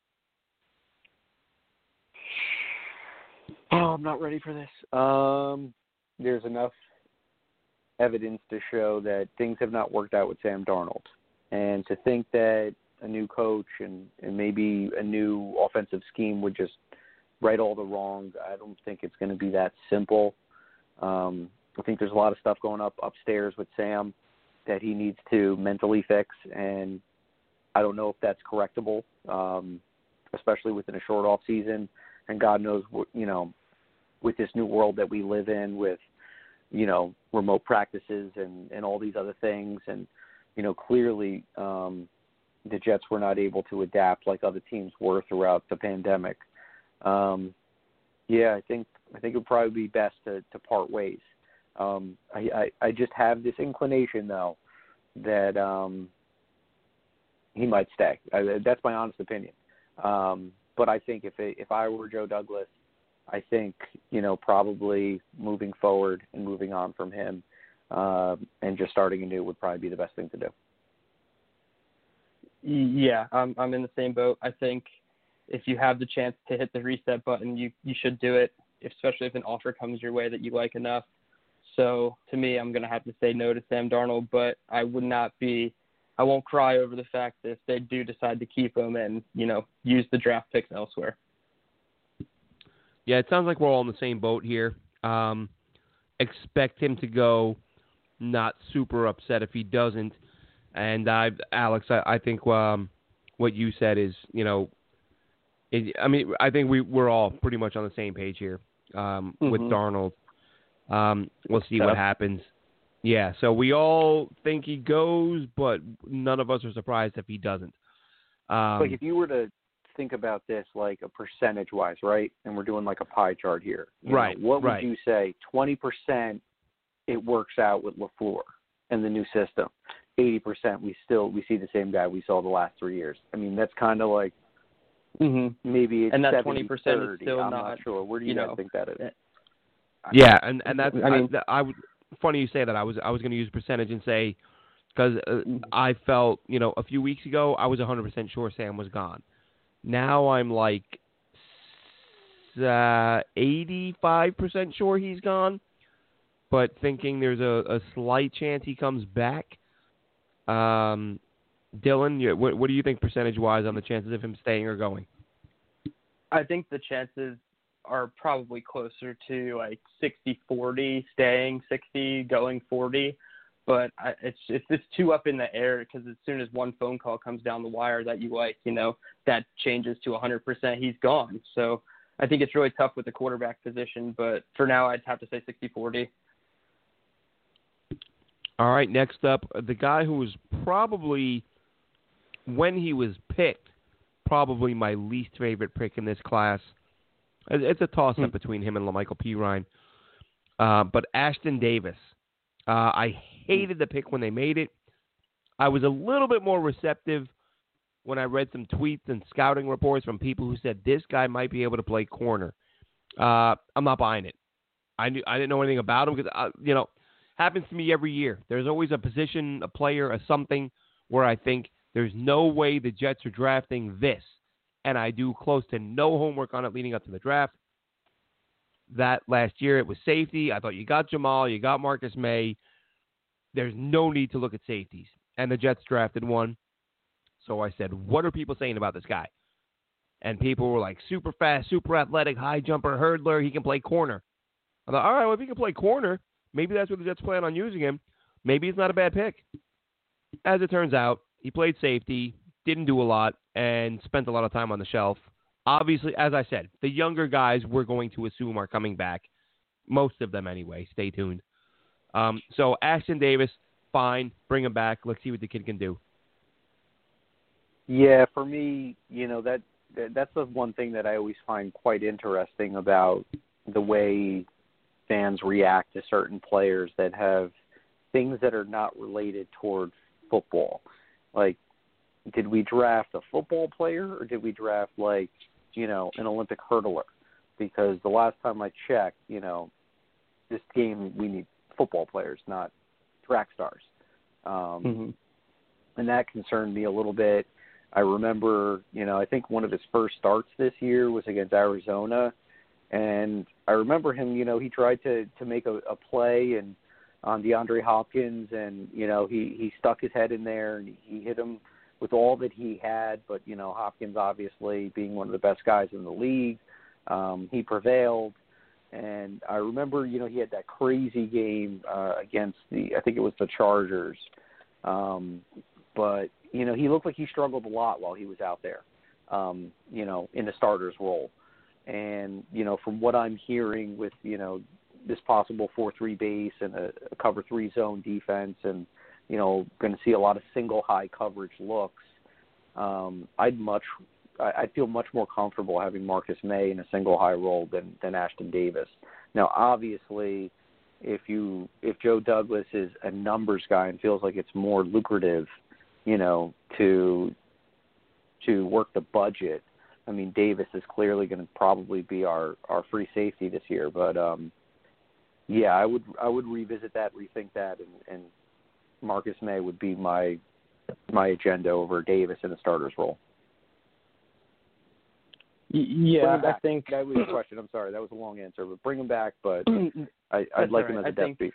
Oh, I'm not ready for this. Um, there's enough evidence to show that things have not worked out with Sam Darnold, and to think that a new coach and, and maybe a new offensive scheme would just right all the wrongs. I don't think it's going to be that simple. Um, I think there's a lot of stuff going up upstairs with Sam that he needs to mentally fix, and I don't know if that's correctable, um, especially within a short off season. And God knows, you know, with this new world that we live in, with you know remote practices and and all these other things, and you know clearly um, the Jets were not able to adapt like other teams were throughout the pandemic. Um, yeah, I think I think it would probably be best to to part ways. Um, I, I I just have this inclination though that um, he might stay. I, that's my honest opinion. Um, but I think if it, if I were Joe Douglas, I think you know probably moving forward and moving on from him uh, and just starting anew would probably be the best thing to do. Yeah, I'm I'm in the same boat. I think if you have the chance to hit the reset button, you you should do it, especially if an offer comes your way that you like enough. So to me, I'm to have to say no to Sam Darnold, but I would not be, I won't cry over the fact that if they do decide to keep him and you know use the draft picks elsewhere. Yeah, it sounds like we're all in the same boat here. Um, expect him to go. Not super upset if he doesn't. And I, Alex, I, I think um, what you said is, you know, it, I mean, I think we we're all pretty much on the same page here um, mm-hmm. with Darnold. Um, we'll see what happens. Yeah, so we all think he goes, but none of us are surprised if he doesn't. Um, like if you were to think about this like a percentage wise, right? And we're doing like a pie chart here. right. Know, what would right. you say? Twenty percent it works out with LaFleur and the new system. Eighty percent we still we see the same guy we saw the last three years. I mean that's kind of like mm-hmm. maybe it's and that twenty percent is still I'm not, not sure. Where do you, you guys know, think that is? Yeah, and and that's I mean, I, I would funny you say that. I was I was going to use percentage and say because uh, Mm-hmm. I felt you know a few weeks ago I was 100% sure Sam was gone. Now I'm like uh, 85% sure he's gone, but thinking there's a, a slight chance he comes back. Um, Dylan, what, what do you think percentage wise on the chances of him staying or going? I think the chances are probably closer to like 60-40 staying, 60 going 40. But I, it's it's just too up in the air because as soon as one phone call comes down the wire that you like, you know, that changes to 100%. He's gone. So I think it's really tough with the quarterback position. But for now, I'd have to say 60-40. All right, next up, the guy who was probably, when he was picked, probably my least favorite pick in this class. It's a toss up hmm. between him and La'Mical Perine. Uh, but Ashtyn Davis, uh, I hated the pick when they made it. I was a little bit more receptive when I read some tweets and scouting reports from people who said this guy might be able to play corner. Uh, I'm not buying it. I knew I didn't know anything about him because uh, you know happens to me every year. There's always a position, a player, a something where I think there's no way the Jets are drafting this, and I do close to no homework on it leading up to the draft. That last year it was safety. I thought you got Jamal, you got Marcus Maye. There's no need to look at safeties, and the Jets drafted one. So I said, what are people saying about this guy? And people were like, super fast, super athletic, high jumper, hurdler. He can play corner. I thought, all right, well, if he can play corner, Maybe that's what the Jets plan on using him. Maybe it's not a bad pick. As it turns out, he played safety, didn't do a lot, and spent a lot of time on the shelf. Obviously, as I said, the younger guys we're going to assume are coming back. Most of them, anyway. Stay tuned. Um, so, Ashtyn Davis, fine. Bring him back. Let's see what the kid can do. Yeah, for me, you know that, that that's the one thing that I always find quite interesting about the way fans react to certain players that have things that are not related toward football. Like, did we draft a football player or did we draft like, you know, an Olympic hurdler? Because the last time I checked, you know, this game we need football players, not track stars, um, mm-hmm. and that concerned me a little bit. I remember, you know, I think one of his first starts this year was against Arizona, and I remember him. You know, he tried to to make a, a play and on DeAndre Hopkins, and you know he he stuck his head in there and he hit him with all that he had. But you know Hopkins, obviously being one of the best guys in the league, um, he prevailed. And I remember, you know, he had that crazy game uh, against the, I think it was the Chargers. Um, but you know, he looked like he struggled a lot while he was out there, um, you know, in the starter's role. And you know, from what I'm hearing with you know this possible four-three base and a, a cover three zone defense, and you know, going to see a lot of single high coverage looks. Um, I'd much, I, I feel much more comfortable having Marcus Maye in a single high role than than Ashtyn Davis. Now, obviously, if you if Joe Douglas is a numbers guy and feels like it's more lucrative, you know, to to work the budget, I mean, Davis is clearly going to probably be our our free safety this year. But um, yeah, I would I would revisit that, rethink that, and, and Marcus Maye would be my my agenda over Davis in a starter's role. Yeah, I think that was a question. I'm sorry, that was a long answer, but bring him back. But I, would like right. him as a I depth think, piece.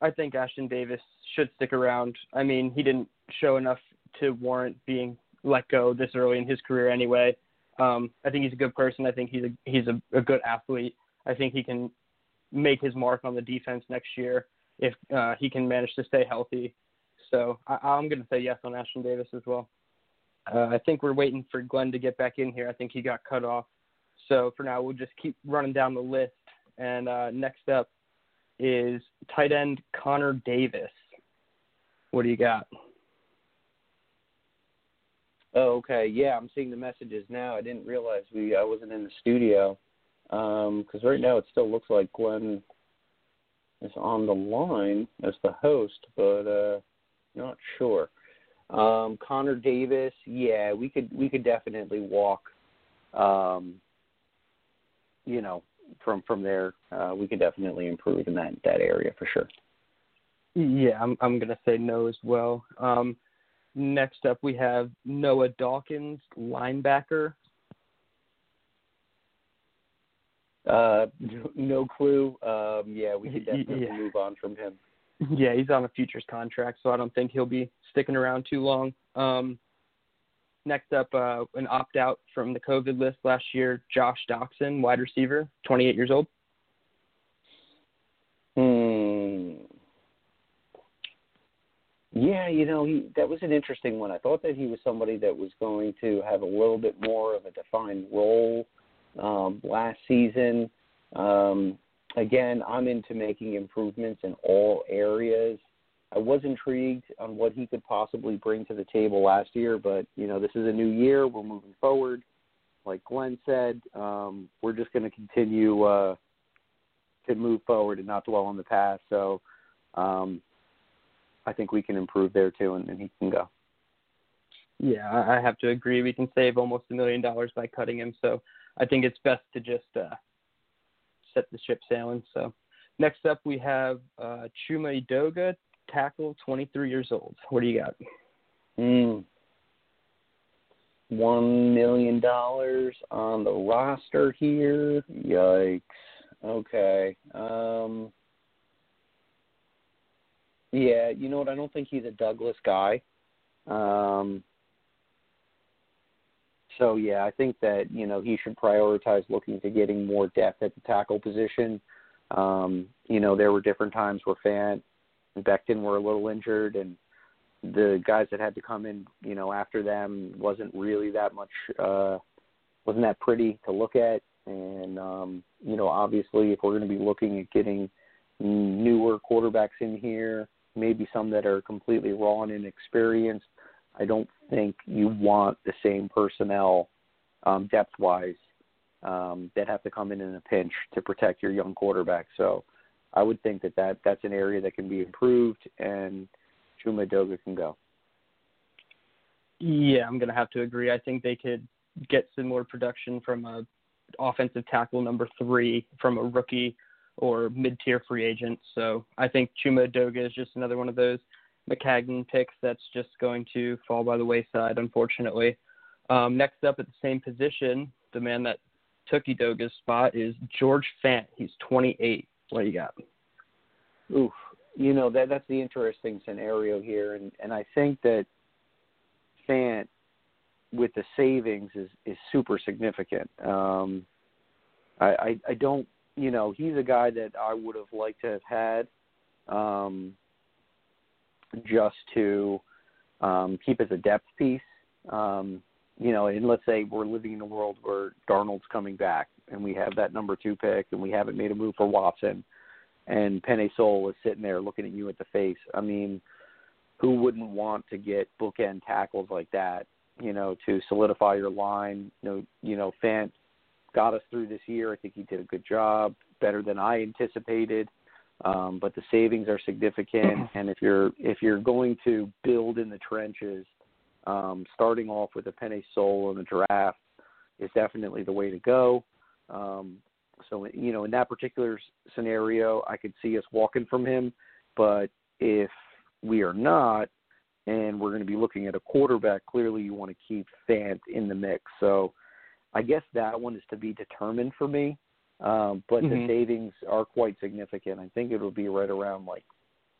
I think Ashtyn Davis should stick around. I mean, he didn't show enough to warrant being let go this early in his career anyway. Um, I think he's a good person. I think he's a he's a, a good athlete. I think he can make his mark on the defense next year if uh, he can manage to stay healthy. So I, I'm going to say yes on Ashtyn Davis as well. Uh, I think we're waiting for Glenn to get back in here. I think he got cut off. So for now, we'll just keep running down the list. And uh, next up is tight end Connor Davis. What do you got? Oh, okay. Yeah, I'm seeing the messages now. I didn't realize we I wasn't in the studio because um, right now it still looks like Glenn is on the line as the host, but uh, not sure. Um, Connor Davis, yeah, we could we could definitely walk. Um, you know, from from there, uh, we could definitely improve in that that area for sure. Yeah, I'm I'm gonna say no as well. Um, next up, we have Noah Dawkins, linebacker. Uh, no clue. Um, yeah, we could definitely yeah. move on from him. Yeah, he's on a futures contract, so I don't think he'll be sticking around too long. Um, next up, uh, an opt out from the COVID list last year, Josh Doctson, wide receiver, 28 years old. Hmm. Yeah, you know, he that was an interesting one. I thought that he was somebody that was going to have a little bit more of a defined role um, last season. Um, again, I'm into making improvements in all areas. I was intrigued on what he could possibly bring to the table last year, but you know, this is a new year. We're moving forward. Like Glenn said, um, we're just going to continue uh, to move forward and not dwell on the past. So, um, I think we can improve there too, and, and he can go. Yeah, I have to agree. We can save almost a million dollars by cutting him. So I think it's best to just uh, set the ship sailing. So next up we have uh, Chuma Edoga, tackle, 23 years old. What do you got? Mm. One million dollars on the roster here. Yikes. Okay. Um, yeah, you know what? I don't think he's a Douglas guy. Um, so yeah, I think that you know he should prioritize looking to getting more depth at the tackle position. Um, you know, there were different times where Fant and Becton were a little injured, and the guys that had to come in, you know, after them wasn't really that much, uh, wasn't that pretty to look at. And um, you know, obviously, if we're going to be looking at getting newer quarterbacks in here, maybe some that are completely raw and inexperienced, I don't think you want the same personnel um, depth wise um, that have to come in in a pinch to protect your young quarterback. So I would think that, that that's an area that can be improved, and Chuma Edoga can go. Yeah, I'm going to have to agree. I think they could get some more production from a offensive tackle number three from a rookie or mid-tier free agents. So I think Chuma Edoga is just another one of those Maccagnan picks that's just going to fall by the wayside, unfortunately. Um, next up at the same position, the man that took Edoga's spot is George Fant. He's 28. What do you got? Oof, you know that that's the interesting scenario here, and and I think that Fant with the savings is is super significant. Um, I, I I don't you know he's a guy that I would have liked to have had um, just to um, keep as a depth piece. Um, you know, and let's say we're living in a world where Darnold's coming back and we have that number two pick and we haven't made a move for Watson and Penei Sewell is sitting there looking at you at the face. I mean, who wouldn't want to get bookend tackles like that, you know, to solidify your line? You know, you know, Fant got us through this year. I think he did a good job, better than I anticipated. Um, but the savings are significant, and if you're if you're going to build in the trenches, um, starting off with a Penei Sewell in the draft is definitely the way to go. Um, so you know, in that particular scenario, I could see us walking from him. But if we are not, and we're going to be looking at a quarterback, clearly you want to keep Fant in the mix. So I guess that one is to be determined for me. Um, but mm-hmm. the savings are quite significant. I think it will be right around like,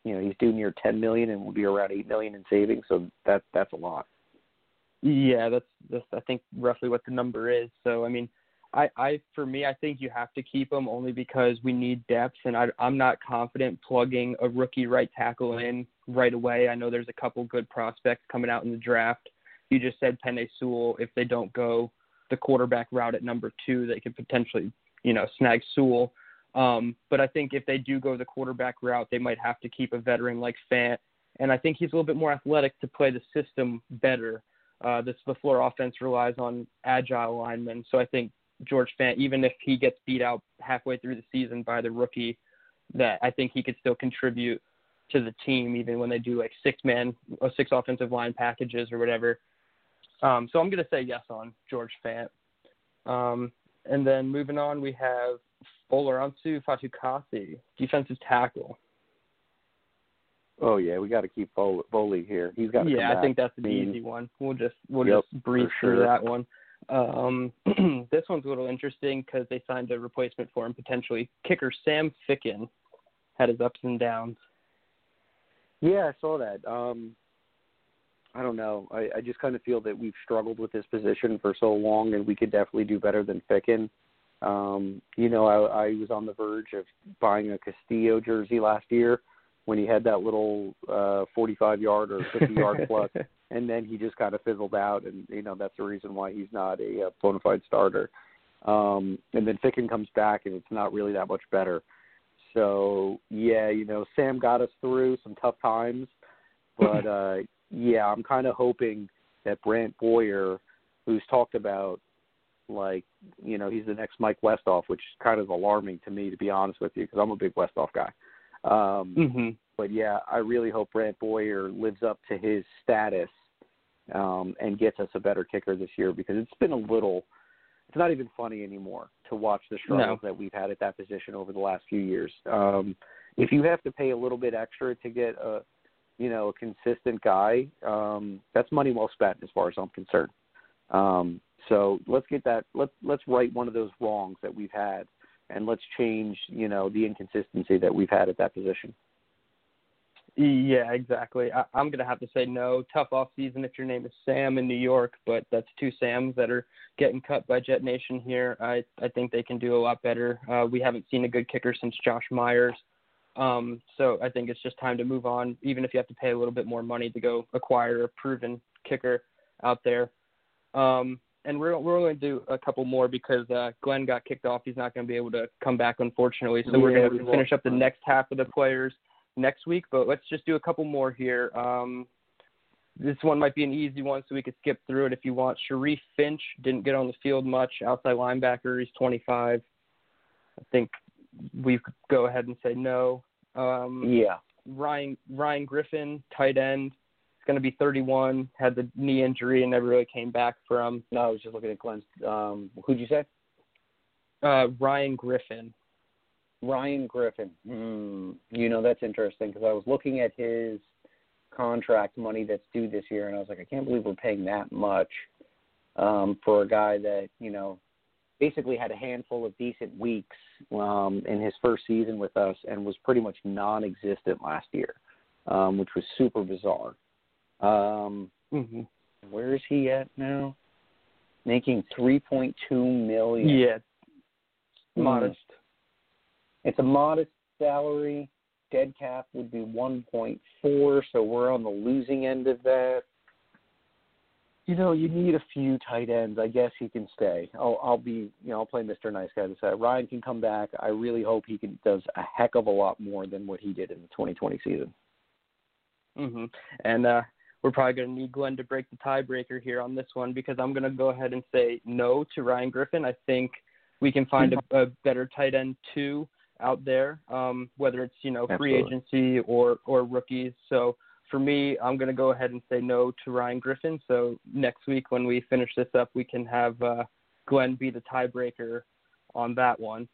you know, he's due near 10 million and will be around 8 million in savings. So that that's a lot. Yeah, that's that's I think roughly what the number is. So I mean, I, I for me, I think you have to keep him only because we need depth, and I, I'm not confident plugging a rookie right tackle in right away. I know there's a couple good prospects coming out in the draft. You just said Penei Sewell. If they don't go the quarterback route at number two, they could potentially, you know, snag Sewell. Um, but I think if they do go the quarterback route, they might have to keep a veteran like Fant, and I think he's a little bit more athletic to play the system better. Uh, this the floor offense relies on agile linemen, so I think George Fant, even if he gets beat out halfway through the season by the rookie, that I think he could still contribute to the team, even when they do like six man or six offensive line packages or whatever. Um, so I'm going to say yes on George Fant. Um, and then moving on, we have Folorunso Fatukasi, defensive tackle. Oh yeah, we got to keep Foley here. He's got to. Yeah, I think that's the easy one. We'll just we'll yep, just breeze sure. through that one. Um, this one's a little interesting because they signed a replacement for him potentially. Kicker Sam Ficken had his ups and downs. Yeah, I saw that. Um, I don't know. I, I just kind of feel that we've struggled with this position for so long, and we could definitely do better than Ficken. Um, you know, I, I was on the verge of buying a Castillo jersey last year when he had that little uh, 45 yard or 50 yard plus and then he just kind of fizzled out, and you know that's the reason why he's not a, a bona fide starter. Um, and then Ficken comes back, and it's not really that much better. So yeah, you know Sam got us through some tough times, but uh, yeah, I'm kind of hoping that Brant Boyer, who's talked about like you know he's the next Mike Westhoff, which is kind of alarming to me to be honest with you because I'm a big Westhoff guy. Um, mm-hmm. But yeah, I really hope Brant Boyer lives up to his status um, and gets us a better kicker this year because it's been a little. It's not even funny anymore to watch the struggles no. that we've had at that position over the last few years. Um, if you have to pay a little bit extra to get a, you know, a consistent guy, um, that's money well spent as far as I'm concerned. Um, so let's get that. Let's let's right one of those wrongs that we've had, and let's change, you know, the inconsistency that we've had at that position. Yeah, exactly. I, I'm gonna have to say no. Tough off season if your name is Sam in New York, but that's two Sams that are getting cut by Jet Nation here. I I think they can do a lot better. Uh, we haven't seen a good kicker since Josh Myers, um, so I think it's just time to move on. Even if you have to pay a little bit more money to go acquire a proven kicker out there. Um, and we're we're going to do a couple more because uh, Glenn got kicked off. He's not going to be able to come back, unfortunately. So we're going to we finish up the next half of the players next week, but let's just do a couple more here. Um, this one might be an easy one, so we could skip through it if you want. Sharif Finch didn't get on the field much. Outside linebacker, he's 25. I think we could go ahead and say no. Um, Yeah. Ryan Ryan Griffin, tight end, is going to be 31. Had the knee injury and never really came back from. No, I was just looking at Glenn's. Um, who'd you say? Uh, Ryan Griffin. Ryan Griffin. Hmm. You know, that's interesting because I was looking at his contract money that's due this year, and I was like, I can't believe we're paying that much um, for a guy that you know basically had a handful of decent weeks um, in his first season with us and was pretty much non-existent last year, um, which was super bizarre. Um, mm-hmm. Where is he at now? Making three point two million. Yeah, modest. It's a modest salary. Dead cap would be 1.4, so we're on the losing end of that. You know, you need a few tight ends. I guess he can stay. I'll, I'll be, you know, I'll play Mr. Nice Guy to say Ryan can come back. I really hope he can does a heck of a lot more than what he did in the 2020 season. Mhm. And uh we're probably going to need Glenn to break the tiebreaker here on this one because I'm going to go ahead and say no to Ryan Griffin. I think we can find a, a better tight end too out there, um, whether it's you know free agency or or rookies. So for me, I'm going to go ahead and say no to Ryan Griffin. So next week when we finish this up, we can have uh, Glenn be the tiebreaker on that one.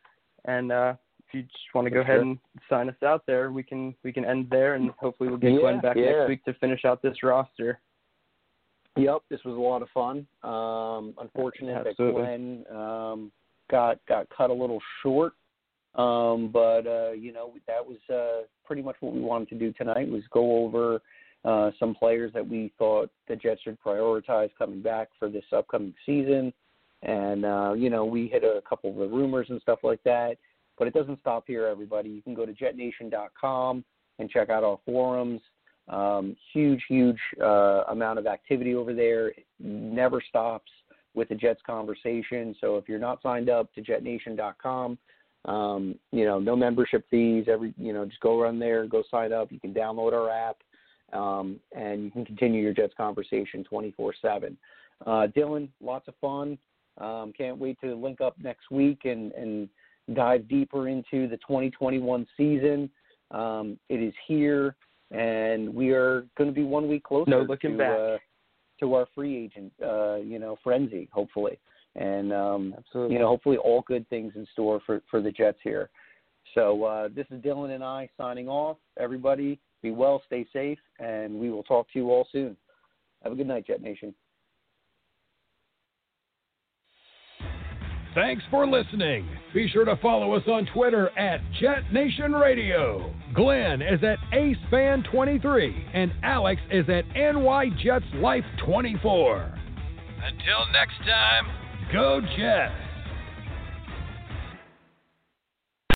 And uh, if you just want to go ahead and sign us out there, we can we can end there, and hopefully we'll get yeah, Glenn back yeah. next week to finish out this roster. Yep, this was a lot of fun. Um, unfortunate Absolutely. that Glenn um, got got cut a little short, um, but uh, you know that was uh, pretty much what we wanted to do tonight was go over uh, some players that we thought the Jets should prioritize coming back for this upcoming season, and uh, you know we hit a couple of the rumors and stuff like that. But it doesn't stop here, everybody. You can go to jetnation.com and check out our forums. Um, huge, huge uh, amount of activity over there. It never stops with the Jets conversation. So if you're not signed up to jetnation.com, um, you know, no membership fees. Every, you know, just go run there, go sign up. You can download our app, um, and you can continue your Jets conversation 24/7. Uh, Dylan, lots of fun. Um, can't wait to link up next week and and dive deeper into the 2021 season. Um, it is here, and we are going to be one week closer No looking to, back. Uh, to our free agent, uh, you know, frenzy, hopefully, and um, Absolutely. you know, hopefully, all good things in store for for the Jets here. So uh, this is Dylan and I signing off. Everybody, be well, stay safe, and we will talk to you all soon. Have a good night, Jet Nation. Thanks for listening. Be sure to follow us on Twitter at Jet Nation Radio. Glenn is at AceFan23 and Alex is at NYJetsLife24. Until next time, go Jets.